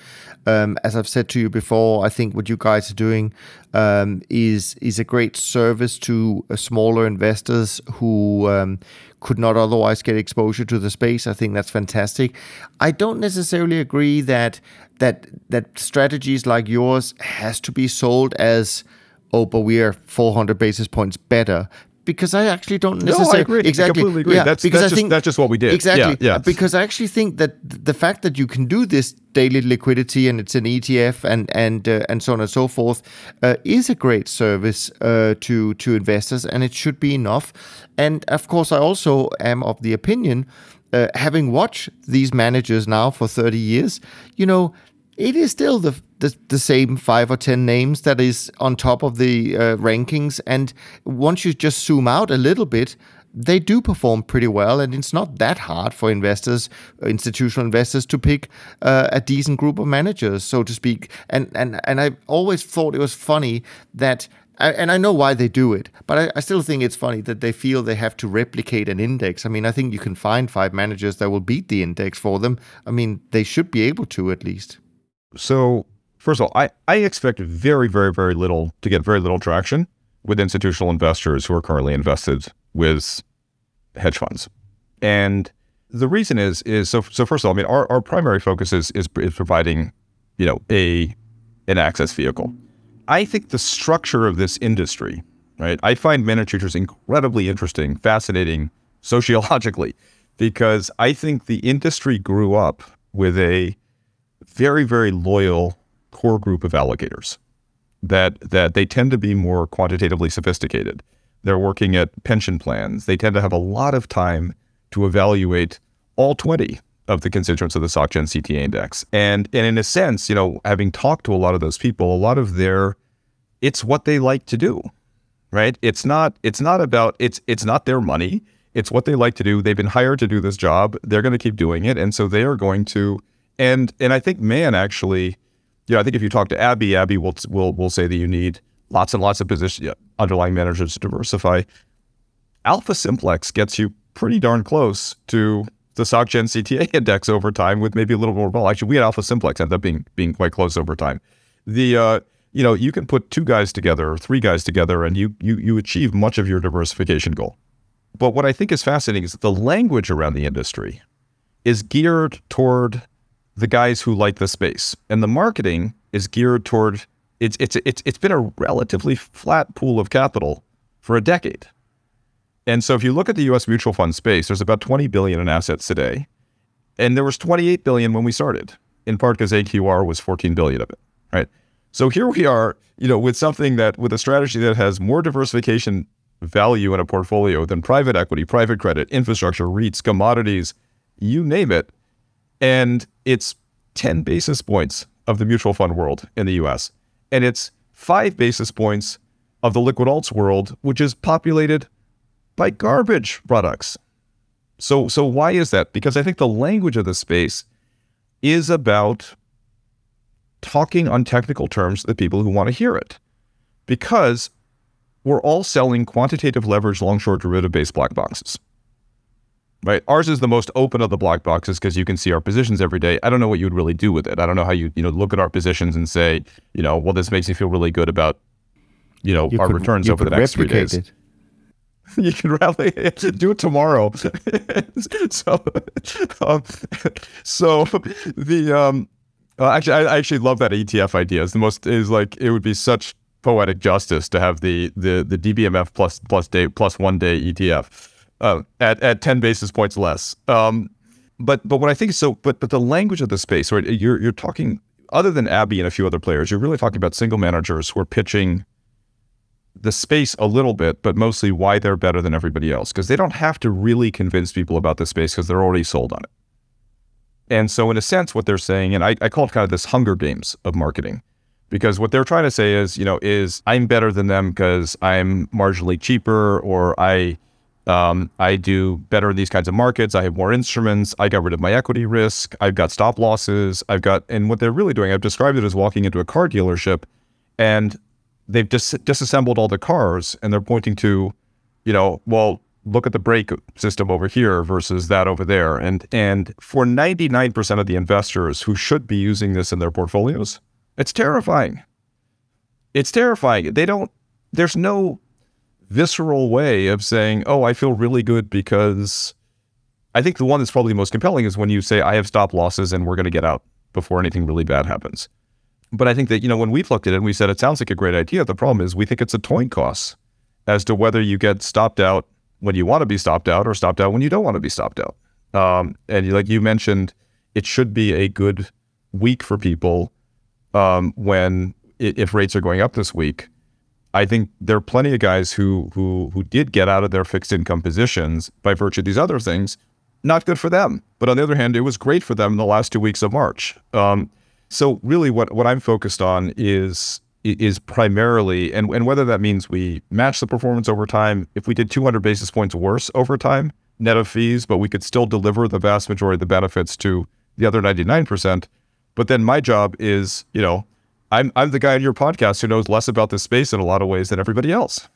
Um, as I've said to you before, I think what you guys are doing um, is is a great service to uh, smaller investors who um, could not otherwise get exposure to the space. I think that's fantastic. I don't necessarily agree that that that strategies like yours has to be sold as oh, but we are 400 basis points better because I actually don't necessarily no, I agree. exactly. I completely agree. Yeah, that's because that's I just, think that's just what we did. Exactly. Yeah, yeah. Because I actually think that the fact that you can do this daily liquidity and it's an ETF and and uh, and so on and so forth uh, is a great service uh, to to investors, and it should be enough. And of course, I also am of the opinion. Uh, having watched these managers now for 30 years, you know, it is still the, the, the same five or ten names that is on top of the uh, rankings. And once you just zoom out a little bit, they do perform pretty well, and it's not that hard for investors, institutional investors, to pick uh, a decent group of managers, so to speak. And and and I always thought it was funny that. And I know why they do it, but I, I still think it's funny that they feel they have to replicate an index. I mean, I think you can find five managers that will beat the index for them. I mean, they should be able to at least. So, first of all, I, I expect very, very, very little to get very little traction with institutional investors who are currently invested with hedge funds. And the reason is is so so first of all, I mean our, our primary focus is, is is providing, you know, a an access vehicle. I think the structure of this industry, right? I find managed futures incredibly interesting, fascinating sociologically, because I think the industry grew up with a very, very loyal core group of allocators that that they tend to be more quantitatively sophisticated. They're working at pension plans. They tend to have a lot of time to evaluate all 20 of the constituents of the SocGen CTA index. And and in a sense, you know, having talked to a lot of those people, a lot of their it's what they like to do. Right? It's not it's not about it's it's not their money. It's what they like to do. They've been hired to do this job. They're going to keep doing it. And so they are going to and and I think man actually, you know, I think if you talk to Abby, Abby will will will say that you need lots and lots of position underlying managers to diversify. AlphaSimplex gets you pretty darn close to the SocGen CTA index over time with maybe a little more vol. Actually, we had AlphaSimplex end up being being quite close over time. The uh, you know, you can put two guys together or three guys together and you you you achieve much of your diversification goal. But what I think is fascinating is that the language around the industry is geared toward the guys who like the space. And the marketing is geared toward it's it's it's it's been a relatively flat pool of capital for a decade. And so if you look at the US mutual fund space, there's about 20 billion in assets today. And there was 28 billion when we started, in part because AQR was 14 billion of it, right? So here we are, you know, with something that with a strategy that has more diversification value in a portfolio than private equity, private credit, infrastructure, REITs, commodities, you name it. And it's 10 basis points of the mutual fund world in the US. And it's five basis points of the liquid alts world, which is populated by garbage products. So, so why is that? Because I think the language of the space is about talking on technical terms to the people who want to hear it. Because we're all selling quantitative leverage long short derivative based black boxes. Right? Ours is the most open of the black boxes because you can see our positions every day. I don't know what you would really do with it. I don't know how you, you know, look at our positions and say, you know, well, this makes me feel really good about, you know, You our could- returns over the next three days. it. you can rally do it tomorrow so um, so the um uh, actually I, I actually love that etf idea it's the most is like it would be such poetic justice to have the the the dbmf plus plus day plus one day etf uh, at at 10 basis points less um but but what i think so but but the language of the space right you're you're talking other than abby and a few other players you're really talking about single managers who are pitching the space a little bit, but mostly why they're better than everybody else. Because they don't have to really convince people about the space because they're already sold on it. And so, in a sense, what they're saying, and I, I call it kind of this Hunger Games of marketing, because what they're trying to say is, you know, is I'm better than them because I'm marginally cheaper, or I, um, I do better in these kinds of markets. I have more instruments. I got rid of my equity risk. I've got stop losses. I've got, and what they're really doing, I've described it as walking into a car dealership, and they've dis- disassembled all the cars and they're pointing to, you know, well, look at the brake system over here versus that over there. And and for 99% of the investors who should be using this in their portfolios, it's terrifying. It's terrifying. They don't there's no visceral way of saying, "Oh, I feel really good because I think the one that's probably most compelling is when you say I have stop losses and we're going to get out before anything really bad happens. But I think that, you know, when we've looked at it and we said it sounds like a great idea, the problem is we think it's a toin cost as to whether you get stopped out when you want to be stopped out or stopped out when you don't want to be stopped out. Um, and like you mentioned, it should be a good week for people um, when if rates are going up this week. I think there are plenty of guys who who who did get out of their fixed income positions by virtue of these other things. Not good for them, but on the other hand, it was great for them in the last two weeks of March. Um, so really, what what I'm focused on is is primarily, and and whether that means we match the performance over time. If we did 200 basis points worse over time, net of fees, but we could still deliver the vast majority of the benefits to the other 99 percent. But then my job is, you know, I'm I'm the guy on your podcast who knows less about this space in a lot of ways than everybody else.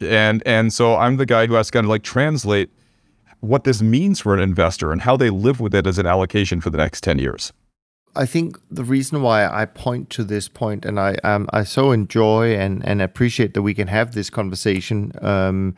And and so I'm the guy who has to kind of like translate what this means for an investor and how they live with it as an allocation for the next 10 years. I think the reason why I point to this point, and I um, I so enjoy and, and appreciate that we can have this conversation, um,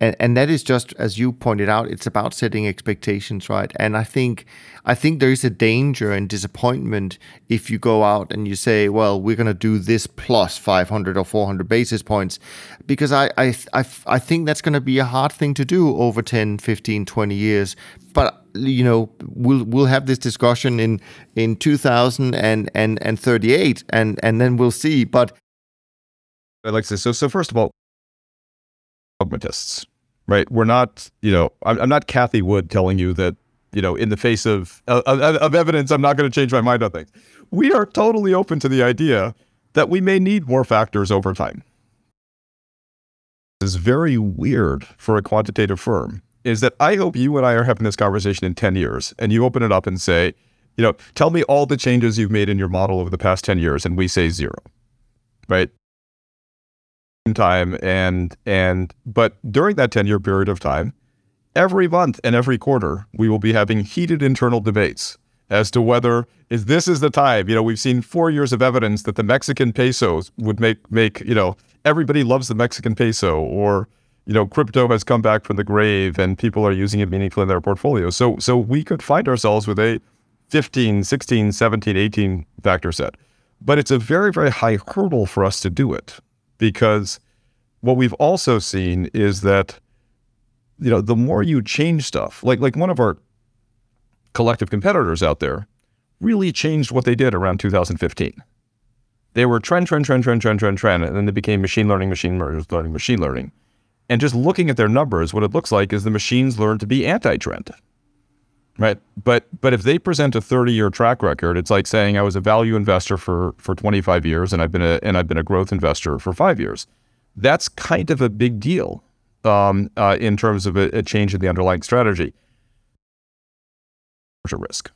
and and that is just as you pointed out, it's about setting expectations, right? And I think I think there is a danger and disappointment if you go out and you say, well, we're going to do this plus 500 or 400 basis points, because I I I, I think that's going to be a hard thing to do over 10, 15, 20 years. But you know we'll we'll have this discussion in in 2038 and and and thirty eight, and and then we'll see but to so. So first of all, dogmatists, right? We're not, you know, I'm, I'm not Cathie Wood telling you that, you know, in the face of of, of evidence, I'm not going to change my mind on things. We are totally open to the idea that we may need more factors over time. This is very weird for a quantitative firm. Is that I hope you and I are having this conversation in 10 years, and you open it up and say, you know, tell me all the changes you've made in your model over the past 10 years, and we say zero, right? Time and and but during that 10 year period of time every month and every quarter we will be having heated internal debates as to whether is this is the time? You know we've seen 4 years of evidence that the Mexican pesos would make make you know everybody loves the Mexican peso or you know crypto has come back from the grave and people are using it meaningfully in their portfolio so so we could find ourselves with a 15 16 17 18 factor set. But it's a very very high hurdle for us to do it because what we've also seen is that you know the more you change stuff like like one of our collective competitors out there really changed what they did around 2015 they were trend trend trend trend trend trend trend and then they became machine learning machine learning machine learning. And just looking at their numbers what it looks like is the machines learn to be anti-trend right. But but if they present a 30 year track record it's like saying i was a value investor for for 25 years and i've been a and i've been a growth investor for five years. That's kind of a big deal um, uh, in terms of a, a, change in the underlying strategy. Risk.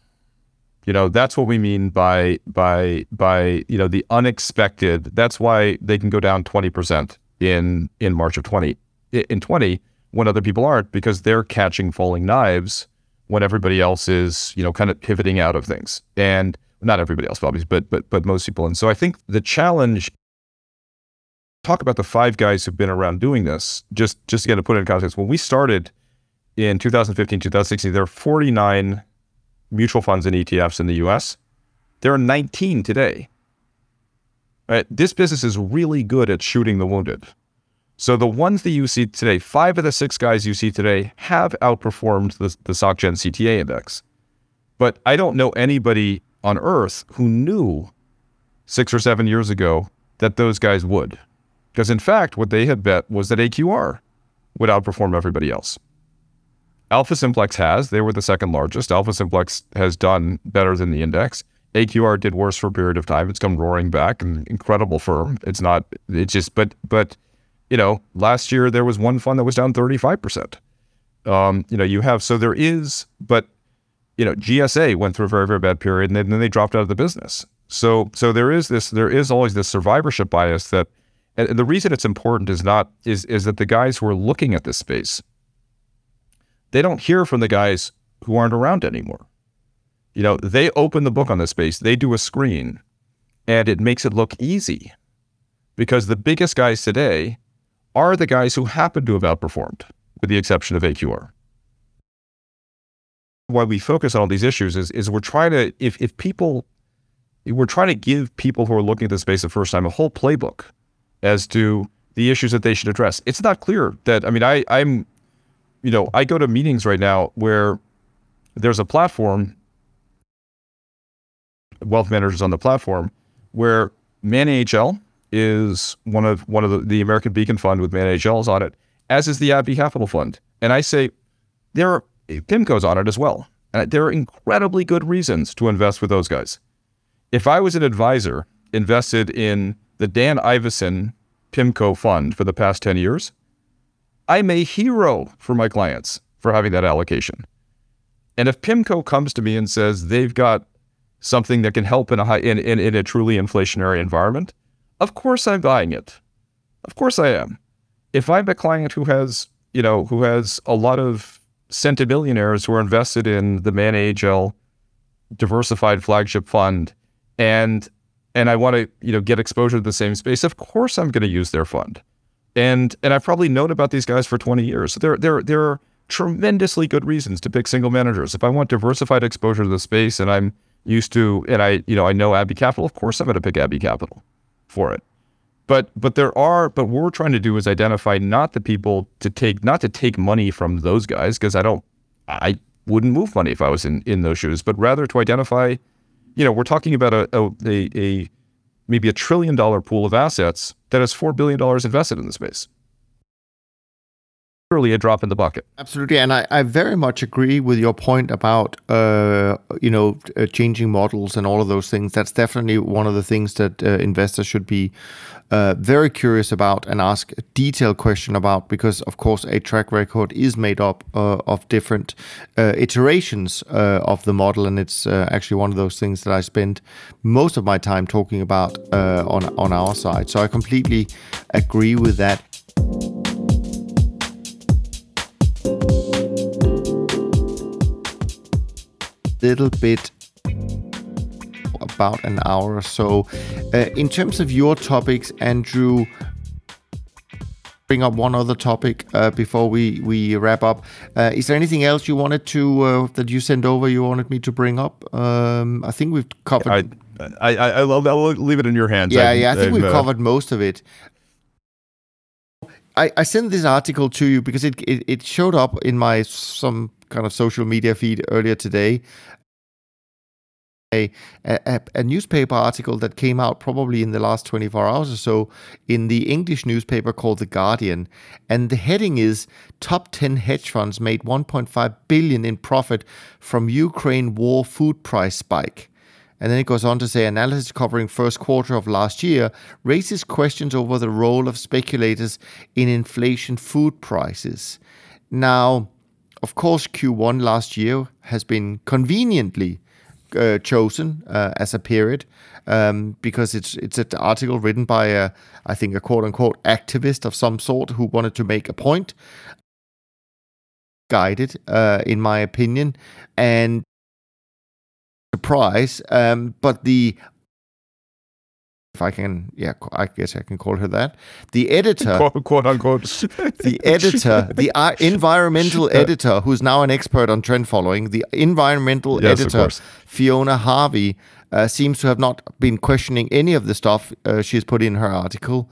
You know that's what we mean by by by you know the unexpected that's why they can go down 20% in in March of 20 in 20 when other people aren't because they're catching falling knives when everybody else is, you know, kind of pivoting out of things. And not everybody else, obviously, but but but most people. And so I think the challenge. Talk about the five guys who've been around doing this. Just just again to put it in context, when we started in 2015, 2016, there are 49 mutual funds and ETFs in the U.S. There are 19 today. Right? This business is really good at shooting the wounded. So the ones that you see today, five of the six guys you see today have outperformed the, the SocGen CTA index. But I don't know anybody on earth who knew six or seven years ago that those guys would. Because in fact, what they had bet was that AQR would outperform everybody else. AlphaSimplex has. They were the second largest. AlphaSimplex has done better than the index. AQR did worse for a period of time. It's come roaring back. An incredible firm. It's not. It's just. But but you know, last year there was one fund that was down 35%. Um, you know, you have, so there is, but, you know, GSA went through a very, very bad period and then, then they dropped out of the business. So, so there is this, there is always this survivorship bias that, and the reason it's important is not, is, is that the guys who are looking at this space, they don't hear from the guys who aren't around anymore. You know, they open the book on this space, they do a screen, and it makes it look easy because the biggest guys today are the guys who happen to have outperformed, with the exception of AQR. Why we focus on all these issues is, is we're trying to, if, if people, we're trying to give people who are looking at the space the first time a whole playbook as to the issues that they should address. It's not clear that, I mean, I, I'm, you know, I go to meetings right now where there's a platform, wealth managers on the platform, where Man AHL, is one of one of the, the American Beacon Fund with Man AHL's on it, as is the Abbey Capital Fund. And I say there are PIMCO's on it as well. And there are incredibly good reasons to invest with those guys. If I was an advisor invested in the Dan Ivascyn PIMCO fund for the past 10 years, I'm a hero for my clients for having that allocation. And if PIMCO comes to me and says they've got something that can help in a high, in, in, in a truly inflationary environment, of course I'm buying it. Of course I am. If I'm a client who has, you know, who has a lot of centimillionaires who are invested in the Man AHL diversified flagship fund and and I want to, you know, get exposure to the same space, of course I'm going to use their fund. And and I've probably known about these guys for 20 years. So there there there are tremendously good reasons to pick single managers. If I want diversified exposure to the space and I'm used to and I, you know, I know Abbey Capital, of course I'm going to pick Abbey Capital for it. But but there are but what we're trying to do is identify not the people to take not to take money from those guys because I don't I wouldn't move money if I was in in those shoes, but rather to identify, you know, we're talking about a a, a, a maybe a trillion dollar pool of assets that has four billion dollars invested in the space literally a drop in the bucket. Absolutely, and I, I very much agree with your point about uh, you know uh, changing models and all of those things. That's definitely one of the things that uh, investors should be uh, very curious about and ask a detailed question about because of course a track record is made up uh, of different uh, iterations of the model, and it's actually one of those things that I spend most of my time talking about on on our side. So I completely agree with that. Little bit about an hour or so. Uh, in terms of your topics, Andrew, bring up one other topic uh, before we we wrap up. Uh, is there anything else you wanted to uh, that you sent over? You wanted me to bring up? Um, I think we've covered. I I, I will I'll leave it in your hands. Yeah, i yeah. I think i we've uh, covered most of it. I, I sent this article to you because it, it, it showed up in my some kind of social media feed earlier today. A, a, a, newspaper article that came out probably in the last 24 hours or so in the English newspaper called The Guardian. And the heading is Top 10 hedge funds made 1.5 billion in profit from Ukraine war food price spike. And then it goes on to say analysis covering first quarter of last year raises questions over the role of speculators in inflation food prices. Now, of course, Q1 last year has been conveniently uh, chosen uh, as a period um, because it's it's an article written by a I think a quote unquote activist of some sort who wanted to make a point. Guided, uh, in my opinion, and surprise. Um, but the if I can, yeah, I guess I can call her that. The editor, quote, quote unquote, the editor, the uh, environmental editor, who's now an expert on trend following, the environmental yes, editor, Fiona Harvey, uh, seems to have not been questioning any of the stuff uh, she's put in her article.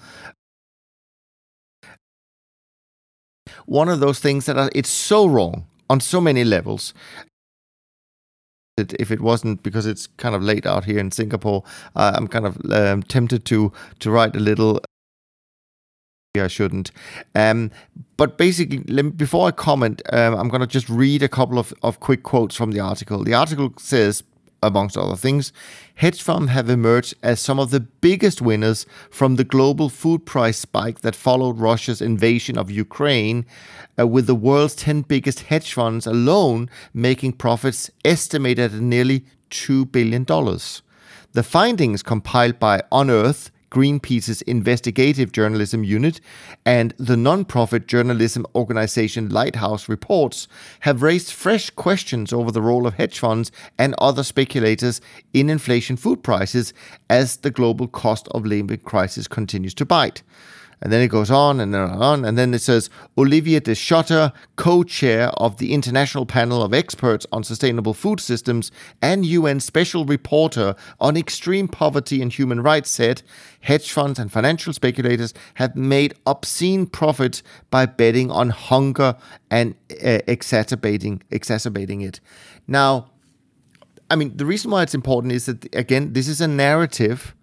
One of those things that are, it's so wrong on so many levels if it wasn't because it's kind of late out here in Singapore, uh, I'm kind of um, tempted to to write a little. I shouldn't. Um, but basically, before I comment, um, I'm going to just read a couple of, of quick quotes from the article. The article says amongst other things, hedge funds have emerged as some of the biggest winners from the global food price spike that followed Russia's invasion of Ukraine, uh, with the world's 10 biggest hedge funds alone making profits estimated at nearly $2 billion. The findings compiled by Unearth Greenpeace's investigative journalism unit, and the non-profit journalism organization Lighthouse Reports have raised fresh questions over the role of hedge funds and other speculators in inflation food prices as the global cost of living crisis continues to bite. And then it goes on and on. And then it says Olivier de Schutter, co chair of the International Panel of Experts on Sustainable Food Systems and UN Special Reporter on Extreme Poverty and Human Rights, said hedge funds and financial speculators have made obscene profits by betting on hunger and uh, exacerbating, exacerbating it. Now, I mean, the reason why it's important is that, again, this is a narrative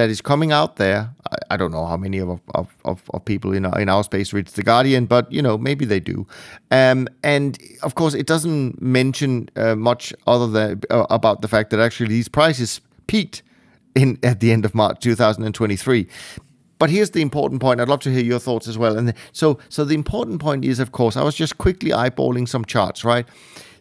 that is coming out there. I, I don't know how many of, of, of, of, people in our, in our space read The Guardian, but you know maybe they do. Um, and of course, it doesn't mention uh, much other than uh, about the fact that actually these prices peaked in at the end of March 2023. But here's the important point. I'd love to hear your thoughts as well. And so, so the important point is, of course, I was just quickly eyeballing some charts, right?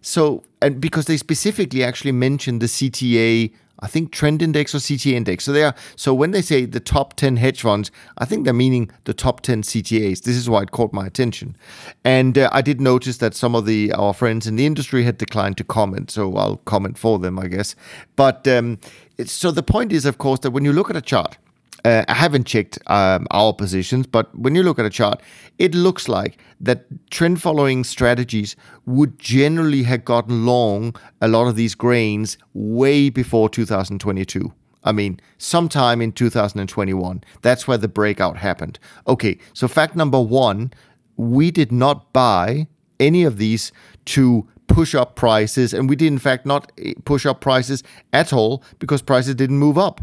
So, and because they specifically actually mentioned the CTA I think trend index or CTA index. So they are so when they say the top 10 hedge funds, I think they're meaning the top 10 CTAs. This is why it caught my attention. And uh, I did notice that some of the our friends in the industry had declined to comment, so I'll comment for them, I guess. But um, so the point is of course that when you look at a chart, uh, I haven't checked um, our positions, but when you look at a chart, it looks like that trend following strategies would generally have gotten long a lot of these grains way before 2022. I mean, sometime in 2021. That's where the breakout happened. Okay, so fact number one we did not buy any of these to push up prices, and we did, in fact, not eh, push up prices at all because prices didn't move up.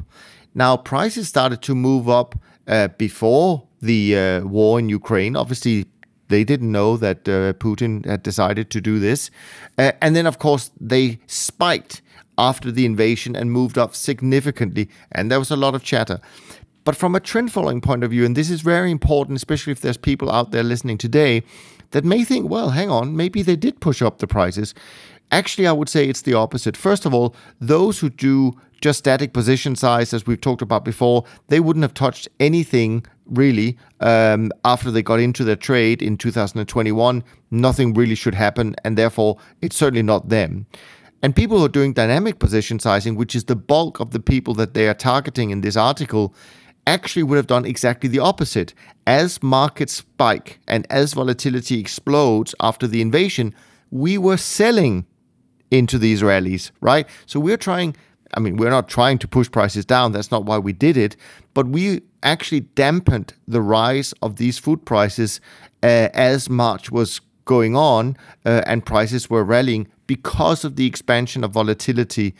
Now, prices started to move up uh, before the uh, war in Ukraine. Obviously, they didn't know that uh, Putin had decided to do this. Uh, and then, of course, they spiked after the invasion and moved up significantly. And there was a lot of chatter. But from a trend following point of view, and this is very important, especially if there's people out there listening today that may think, well, hang on, maybe they did push up the prices. Actually, I would say it's the opposite. First of all, those who do just static position size, as we've talked about before, they wouldn't have touched anything really um, after they got into their trade in 2021. Nothing really should happen, and therefore, it's certainly not them. And people who are doing dynamic position sizing, which is the bulk of the people that they are targeting in this article, actually would have done exactly the opposite. As markets spike and as volatility explodes after the invasion, we were selling into these rallies, right? So we're trying, I mean, we're not trying to push prices down. That's not why we did it. But we actually dampened the rise of these food prices uh, as March was going on uh, and prices were rallying because of the expansion of volatility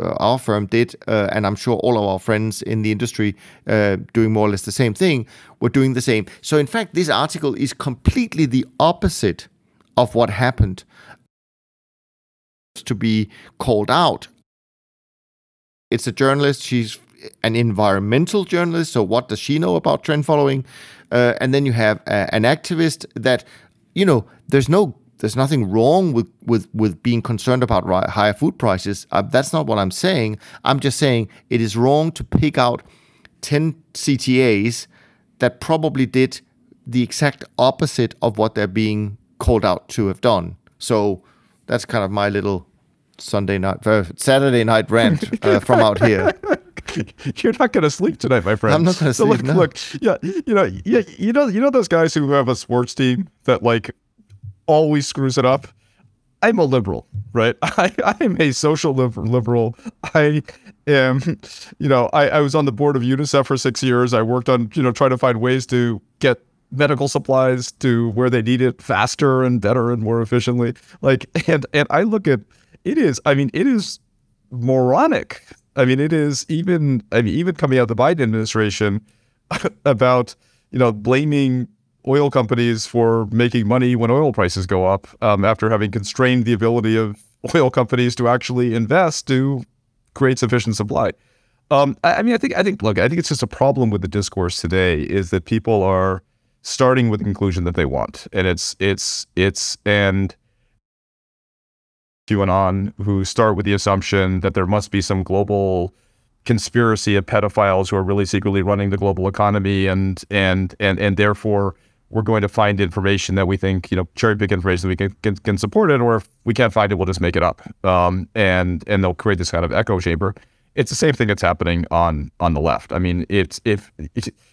uh, our firm did, uh, and I'm sure all of our friends in the industry uh, doing more or less the same thing, were doing the same. So, in fact, this article is completely the opposite of what happened to be called out. It's a journalist. She's an environmental journalist. So, what does she know about trend following? Uh, and then you have uh, an activist that, you know, there's no there's nothing wrong with with with being concerned about higher food prices. Uh, that's not what I'm saying. I'm just saying it is wrong to pick out 10 CTAs that probably did the exact opposite of what they're being called out to have done. So that's kind of my little Sunday night, uh, Saturday night rant uh, from out here. You're not going to sleep tonight, my friend. I'm not going to So sleep. look, no. look, yeah, you know, yeah, you know, you know those guys who have a sports team that like always screws it up. I'm a liberal, right? I, I'm a social liber- liberal. I am, you know, I, I was on the board of UNICEF for six years. I worked on, you know, trying to find ways to get medical supplies to where they need it faster and better and more efficiently. Like, and and I look at it is, I mean, it is moronic. I mean, it is even, I mean, even coming out of the Biden administration about, you know, blaming oil companies for making money when oil prices go up um, after having constrained the ability of oil companies to actually invest to create sufficient supply. Um, I, I mean, I think, I think, look, I think it's just a problem with the discourse today is that people are starting with the conclusion that they want, and it's, it's, it's, and QAnon who start with the assumption that there must be some global conspiracy of pedophiles who are really secretly running the global economy and and and and therefore we're going to find information that we think you know cherry pick information that we can, can, can support it or if we can't find it we'll just make it up. Um, and and they'll create this kind of echo chamber it's the same thing that's happening on on the left i mean it's if,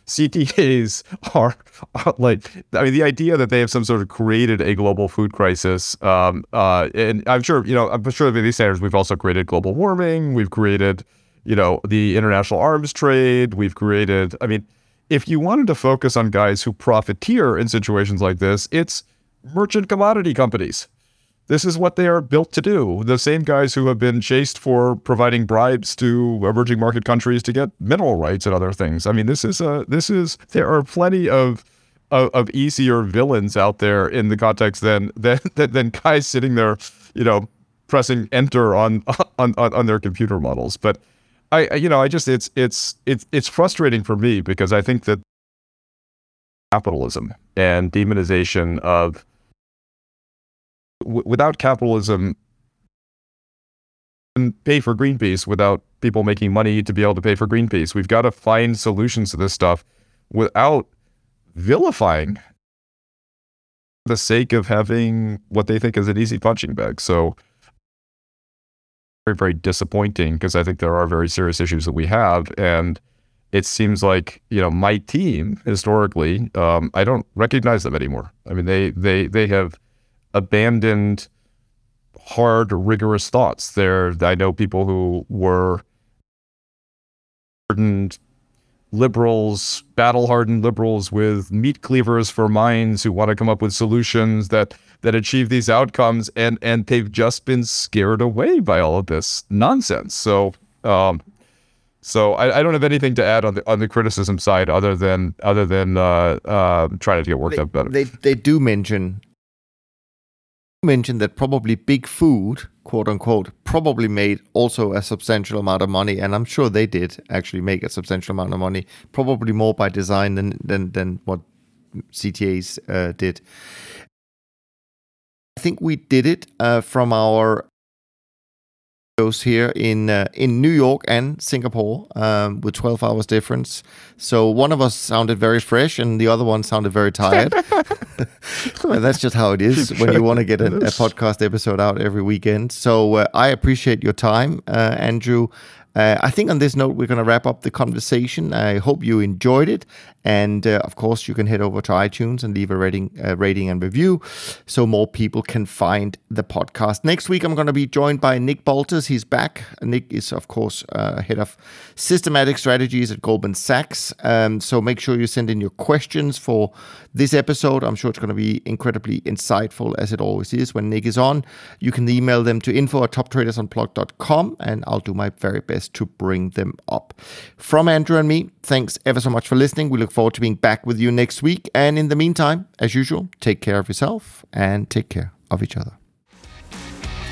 ctas are, are like i mean the idea that they have some sort of created a global food crisis um, uh, and i'm sure you know i'm sure that these standards we've also created global warming we've created you know, the international arms trade. We've created, I mean, if you wanted to focus on guys who profiteer in situations like this, it's merchant commodity companies. This is what they are built to do. The same guys who have been chased for providing bribes to emerging market countries to get mineral rights and other things. I mean, this is a this is there are plenty of of, of easier villains out there in the context than than than guys sitting there, you know, pressing enter on on on, on their computer models. But I, you know, I just it's it's it's it's frustrating for me because I think that capitalism and demonization of w- without capitalism and pay for Greenpeace without people making money to be able to pay for Greenpeace. We've got to find solutions to this stuff without vilifying the sake of having what they think is an easy punching bag. So very, very disappointing because I think there are very serious issues that we have. And it seems like, you know, my team historically, um, I don't recognize them anymore. I mean, they they they have abandoned hard, rigorous thoughts. There I know people who were hardened liberals, battle hardened liberals with meat cleavers for minds who want to come up with solutions that that achieve these outcomes and and they've just been scared away by all of this nonsense. So um so I, I don't have anything to add on the on the criticism side other than other than uh, uh, trying to get worked they, up better. They they do mention mention that probably big food, quote unquote, probably made also a substantial amount of money, and I'm sure they did actually make a substantial amount of money, probably more by design than than than what CTAs uh, did. I think we did it uh, from our shows here in uh, in New York and Singapore um, with 12 hours difference. So one of us sounded very fresh and the other one sounded very tired. And that's just how it is when you want to get a, a podcast episode out every weekend. So uh, I appreciate your time, uh, Andrew. Uh, I think on this note, we're going to wrap up the conversation. I hope you enjoyed it. And uh, of course, you can head over to iTunes and leave a rating, uh, rating and review so more people can find the podcast. Next week, I'm going to be joined by Nick Baltas. He's back. Nick is, of course, uh, head of systematic strategies at Goldman Sachs. Um, so make sure you send in your questions for this episode. I'm sure it's going to be incredibly insightful, as it always is when Nick is on. You can email them to info at toptradersunplugged.com, and I'll do my very best to bring them up. From Andrew and me, thanks ever so much for listening. We look forward to being back with you next week. And in the meantime, as usual, take care of yourself and take care of each other.